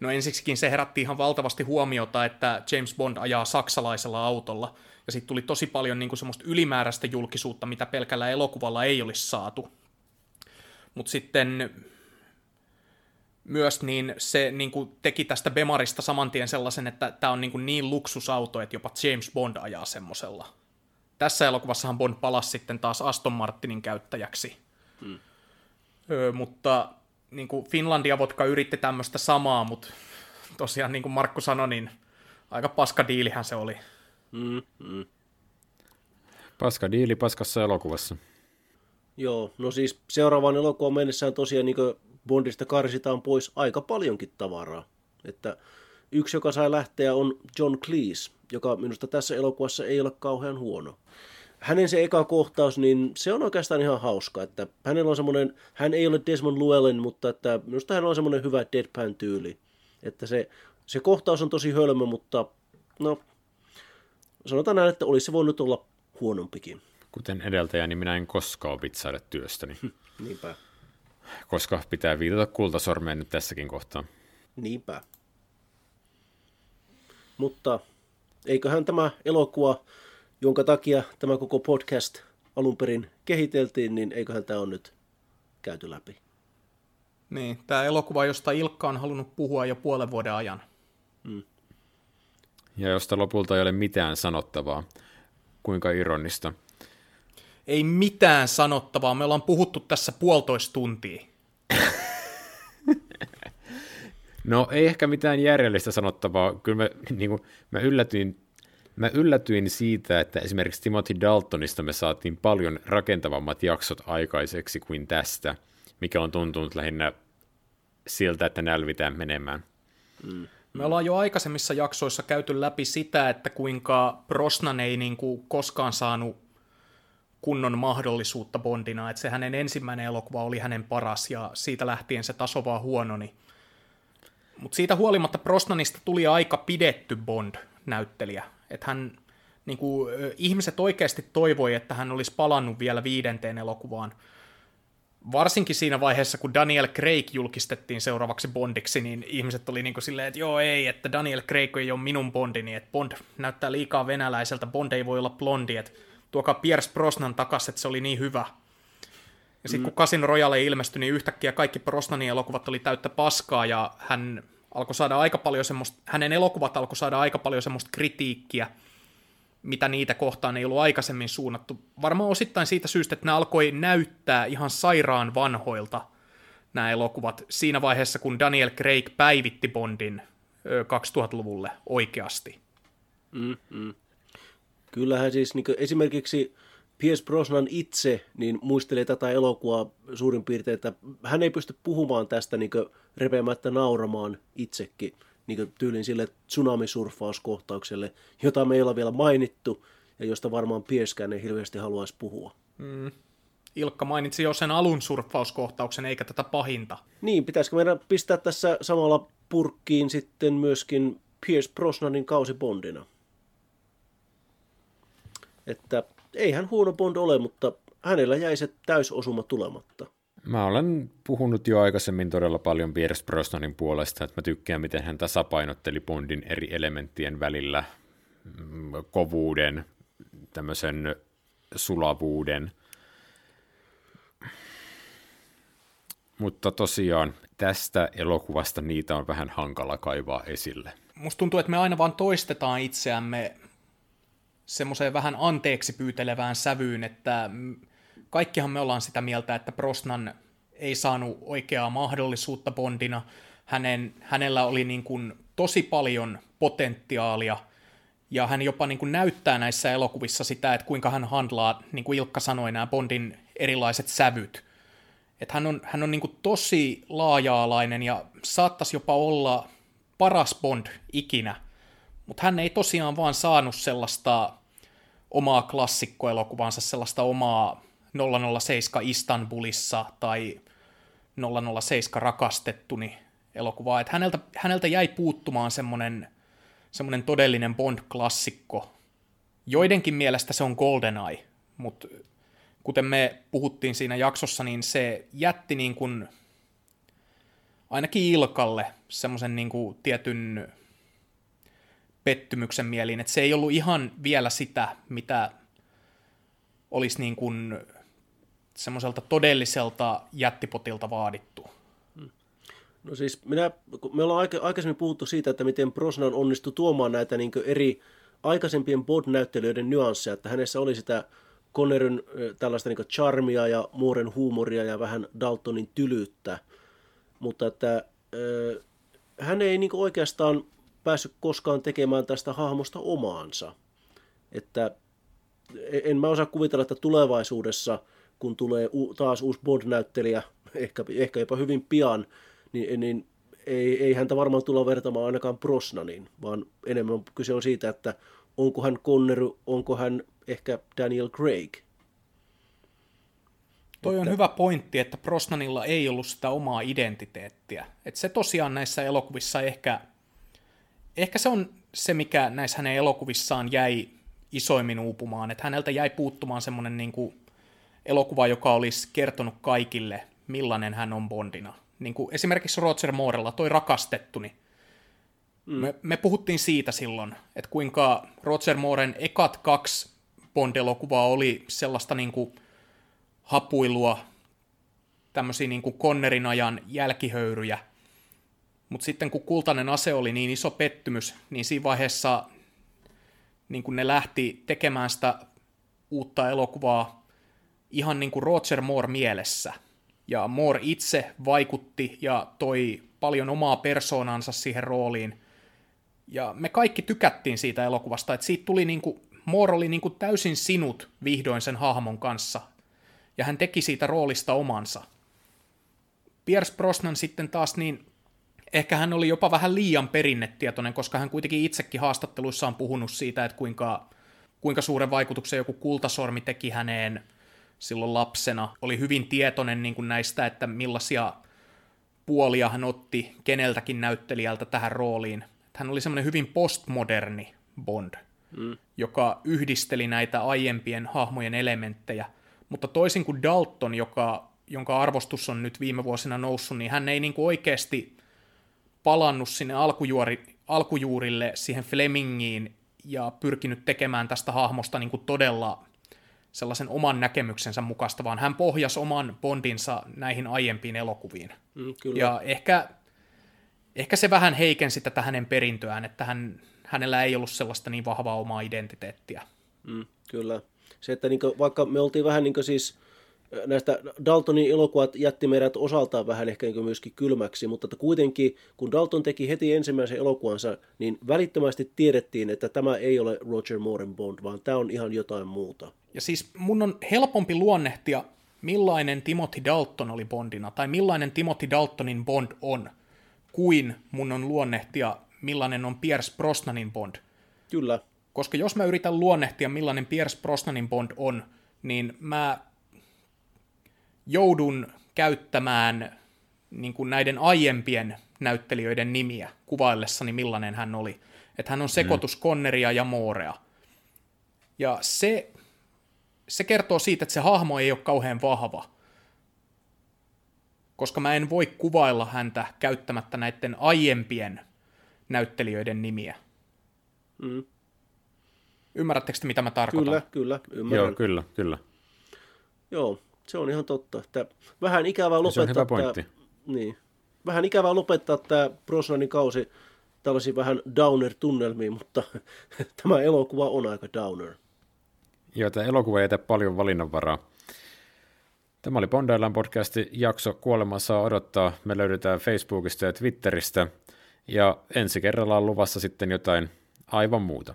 Speaker 3: no ensiksikin se herätti ihan valtavasti huomiota, että James Bond ajaa saksalaisella autolla, ja sitten tuli tosi paljon niin kuin semmoista ylimääräistä julkisuutta, mitä pelkällä elokuvalla ei olisi saatu. Mutta sitten myös niin se niin kuin teki tästä Bemarista saman tien sellaisen, että tämä on niin, kuin niin luksusauto, että jopa James Bond ajaa semmosella. Tässä elokuvassahan Bond palasi sitten taas Aston Martinin käyttäjäksi. Hmm. Öö, mutta niin kuin Finlandia Vodka yritti tämmöistä samaa, mutta tosiaan niin kuin Markku sanoi, niin aika paska diilihän se oli. Mm, mm.
Speaker 1: Paska diili paskassa elokuvassa.
Speaker 2: Joo, no siis seuraavaan elokuvan mennessään tosiaan niin Bondista karsitaan pois aika paljonkin tavaraa. Että yksi, joka sai lähteä, on John Cleese, joka minusta tässä elokuvassa ei ole kauhean huono. Hänen se eka kohtaus, niin se on oikeastaan ihan hauska, että hänellä on semmoinen, hän ei ole Desmond Llewellyn, mutta että minusta hänellä on semmoinen hyvä deadpan-tyyli. Että se, se kohtaus on tosi hölmö, mutta no, sanotaan näin, että olisi se voinut olla huonompikin.
Speaker 1: Kuten edeltäjä, niin minä en koskaan vitsaile työstäni.
Speaker 2: Niinpä.
Speaker 1: Koska pitää viitata kultasormeen nyt tässäkin kohtaa.
Speaker 2: Niinpä. Mutta eiköhän tämä elokuva, jonka takia tämä koko podcast alun perin kehiteltiin, niin eiköhän tämä on nyt käyty läpi.
Speaker 3: Niin, tämä elokuva, josta Ilkka on halunnut puhua jo puolen vuoden ajan. Mm.
Speaker 1: Ja josta lopulta ei ole mitään sanottavaa. Kuinka ironista.
Speaker 3: Ei mitään sanottavaa. Me ollaan puhuttu tässä puolitoista tuntia.
Speaker 1: no ei ehkä mitään järjellistä sanottavaa. Kyllä mä, niin kuin, mä, yllätyin, mä yllätyin siitä, että esimerkiksi Timothy Daltonista me saatiin paljon rakentavammat jaksot aikaiseksi kuin tästä, mikä on tuntunut lähinnä siltä, että nälvitään menemään.
Speaker 3: Mm. Me ollaan jo aikaisemmissa jaksoissa käyty läpi sitä, että kuinka Brosnan ei niin kuin koskaan saanut kunnon mahdollisuutta Bondina, että se hänen ensimmäinen elokuva oli hänen paras ja siitä lähtien se taso vaan huononi. Mutta siitä huolimatta Brosnanista tuli aika pidetty Bond-näyttelijä. Että hän, niin kuin, ihmiset oikeasti toivoi, että hän olisi palannut vielä viidenteen elokuvaan – varsinkin siinä vaiheessa, kun Daniel Craig julkistettiin seuraavaksi Bondiksi, niin ihmiset oli niin kuin silleen, että joo ei, että Daniel Craig ei ole minun Bondini, että Bond näyttää liikaa venäläiseltä, Bond ei voi olla blondi, että tuokaa Pierce Brosnan takas, että se oli niin hyvä. Ja sitten mm. kun Casino Royale ilmestyi, niin yhtäkkiä kaikki Brosnanin elokuvat oli täyttä paskaa, ja hän alkoi saada aika paljon semmoista, hänen elokuvat alkoi saada aika paljon semmoista kritiikkiä, mitä niitä kohtaan ei ollut aikaisemmin suunnattu. Varmaan osittain siitä syystä, että ne alkoi näyttää ihan sairaan vanhoilta nämä elokuvat siinä vaiheessa, kun Daniel Craig päivitti Bondin 2000-luvulle oikeasti.
Speaker 2: Mm, mm. Kyllähän siis niin esimerkiksi Pierce Brosnan itse niin muistelee tätä elokuvaa suurin piirtein, että hän ei pysty puhumaan tästä niin repeämättä nauramaan itsekin niin tyylin sille tsunamisurfauskohtaukselle, jota me ei ole vielä mainittu ja josta varmaan Pierskään ei hirveästi haluaisi puhua. Mm.
Speaker 3: Ilkka mainitsi jo sen alun surffauskohtauksen, eikä tätä pahinta.
Speaker 2: Niin, pitäisikö meidän pistää tässä samalla purkkiin sitten myöskin Pierce Brosnanin kausi Bondina? Että ei hän huono Bond ole, mutta hänellä jäi se täysosuma tulematta.
Speaker 1: Mä olen puhunut jo aikaisemmin todella paljon Pierce Brosnanin puolesta, että mä tykkään, miten hän tasapainotteli Bondin eri elementtien välillä, mm, kovuuden, tämmöisen sulavuuden. Mutta tosiaan tästä elokuvasta niitä on vähän hankala kaivaa esille.
Speaker 3: Musta tuntuu, että me aina vaan toistetaan itseämme semmoiseen vähän anteeksi pyytelevään sävyyn, että kaikkihan me ollaan sitä mieltä, että Brosnan ei saanut oikeaa mahdollisuutta Bondina. Hänen, hänellä oli niin kuin tosi paljon potentiaalia, ja hän jopa niin kuin näyttää näissä elokuvissa sitä, että kuinka hän handlaa, niin kuin Ilkka sanoi, nämä Bondin erilaiset sävyt. Että hän on, hän on niin kuin tosi laaja-alainen ja saattaisi jopa olla paras Bond ikinä, mutta hän ei tosiaan vaan saanut sellaista omaa klassikkoelokuvansa, sellaista omaa 007 Istanbulissa tai 007 rakastettuni elokuvaa. Että häneltä, häneltä jäi puuttumaan semmoinen, semmoinen todellinen Bond-klassikko. Joidenkin mielestä se on GoldenEye, mutta kuten me puhuttiin siinä jaksossa, niin se jätti niin kuin, ainakin Ilkalle semmoisen niin kuin tietyn pettymyksen mieliin, että se ei ollut ihan vielä sitä, mitä olisi niin kuin semmoiselta todelliselta jättipotilta vaadittu.
Speaker 2: No siis minä, me ollaan aikaisemmin puhuttu siitä, että miten Brosnan onnistui tuomaan näitä niin eri aikaisempien Bond-näyttelijöiden nyansseja, että hänessä oli sitä Connerin tällaista niin charmia ja Mooren huumoria ja vähän Daltonin tylyyttä, mutta että hän ei niin oikeastaan päässyt koskaan tekemään tästä hahmosta omaansa. Että en mä osaa kuvitella, että tulevaisuudessa, kun tulee taas uusi Bond-näyttelijä, ehkä, ehkä jopa hyvin pian, niin, niin ei, ei häntä varmaan tulla vertamaan ainakaan Brosnanin, vaan enemmän kyse on siitä, että onko hän Connery, onko hän ehkä Daniel Craig.
Speaker 3: Toi että... on hyvä pointti, että Brosnanilla ei ollut sitä omaa identiteettiä. Että se tosiaan näissä elokuvissa ehkä ehkä se on se, mikä näissä hänen elokuvissaan jäi isoimmin uupumaan, että häneltä jäi puuttumaan semmoinen niin kuin elokuva, joka olisi kertonut kaikille, millainen hän on Bondina. Niin kuin esimerkiksi Roger Moorella, toi rakastettuni. Mm. Me, me puhuttiin siitä silloin, että kuinka Roger Mooren ekat kaksi Bond-elokuvaa oli sellaista niin kuin hapuilua, tämmöisiä niin kuin Connerin ajan jälkihöyryjä – mutta sitten kun kultainen ase oli niin iso pettymys, niin siinä vaiheessa niin kun ne lähti tekemään sitä uutta elokuvaa ihan niin kuin Roger Moore mielessä. Ja Moore itse vaikutti ja toi paljon omaa persoonansa siihen rooliin. Ja me kaikki tykättiin siitä elokuvasta, että siitä tuli niin kuin, Moore oli niin kuin täysin sinut vihdoin sen hahmon kanssa. Ja hän teki siitä roolista omansa. Pierce Brosnan sitten taas niin ehkä hän oli jopa vähän liian perinnetietoinen, koska hän kuitenkin itsekin haastatteluissa on puhunut siitä, että kuinka, kuinka suuren vaikutuksen joku kultasormi teki häneen silloin lapsena. Oli hyvin tietoinen niin kuin näistä, että millaisia puolia hän otti keneltäkin näyttelijältä tähän rooliin. Hän oli semmoinen hyvin postmoderni Bond, mm. joka yhdisteli näitä aiempien hahmojen elementtejä. Mutta toisin kuin Dalton, joka, jonka arvostus on nyt viime vuosina noussut, niin hän ei niin kuin oikeasti palannut sinne alkujuori, alkujuurille siihen Flemingiin ja pyrkinyt tekemään tästä hahmosta niin kuin todella sellaisen oman näkemyksensä mukaista, vaan hän pohjasi oman Bondinsa näihin aiempiin elokuviin.
Speaker 2: Mm, kyllä.
Speaker 3: Ja ehkä, ehkä se vähän heikensi tätä hänen perintöään, että hän, hänellä ei ollut sellaista niin vahvaa omaa identiteettiä.
Speaker 2: Mm, kyllä. Se, että niin kuin, vaikka me oltiin vähän niin kuin siis näistä Daltonin elokuvat jätti meidät osaltaan vähän ehkä niin myöskin kylmäksi, mutta että kuitenkin kun Dalton teki heti ensimmäisen elokuvansa, niin välittömästi tiedettiin, että tämä ei ole Roger Mooren Bond, vaan tämä on ihan jotain muuta.
Speaker 3: Ja siis mun on helpompi luonnehtia, millainen Timothy Dalton oli Bondina, tai millainen Timothy Daltonin Bond on, kuin mun on luonnehtia, millainen on Pierce Brosnanin Bond.
Speaker 2: Kyllä.
Speaker 3: Koska jos mä yritän luonnehtia, millainen Pierce Brosnanin Bond on, niin mä joudun käyttämään niin kuin näiden aiempien näyttelijöiden nimiä kuvaillessani, millainen hän oli. Että hän on sekoitus mm. Conneria ja Moorea. Ja se, se kertoo siitä, että se hahmo ei ole kauhean vahva. Koska mä en voi kuvailla häntä käyttämättä näiden aiempien näyttelijöiden nimiä. Mm. Ymmärrättekö te, mitä mä tarkoitan?
Speaker 2: Kyllä, kyllä, ymmärrän.
Speaker 1: Joo, kyllä, kyllä.
Speaker 2: Joo, se on ihan totta. Että vähän ikävää lopettaa. Tämä, niin. Vähän ikävää lopettaa tämä Brosnanin kausi tällaisiin vähän downer-tunnelmiin, mutta tämä elokuva on aika downer.
Speaker 1: Joo, tämä elokuva ei paljon valinnanvaraa. Tämä oli Bondaillaan podcasti jakso Kuolema saa odottaa. Me löydetään Facebookista ja Twitteristä. Ja ensi kerralla on luvassa sitten jotain aivan muuta.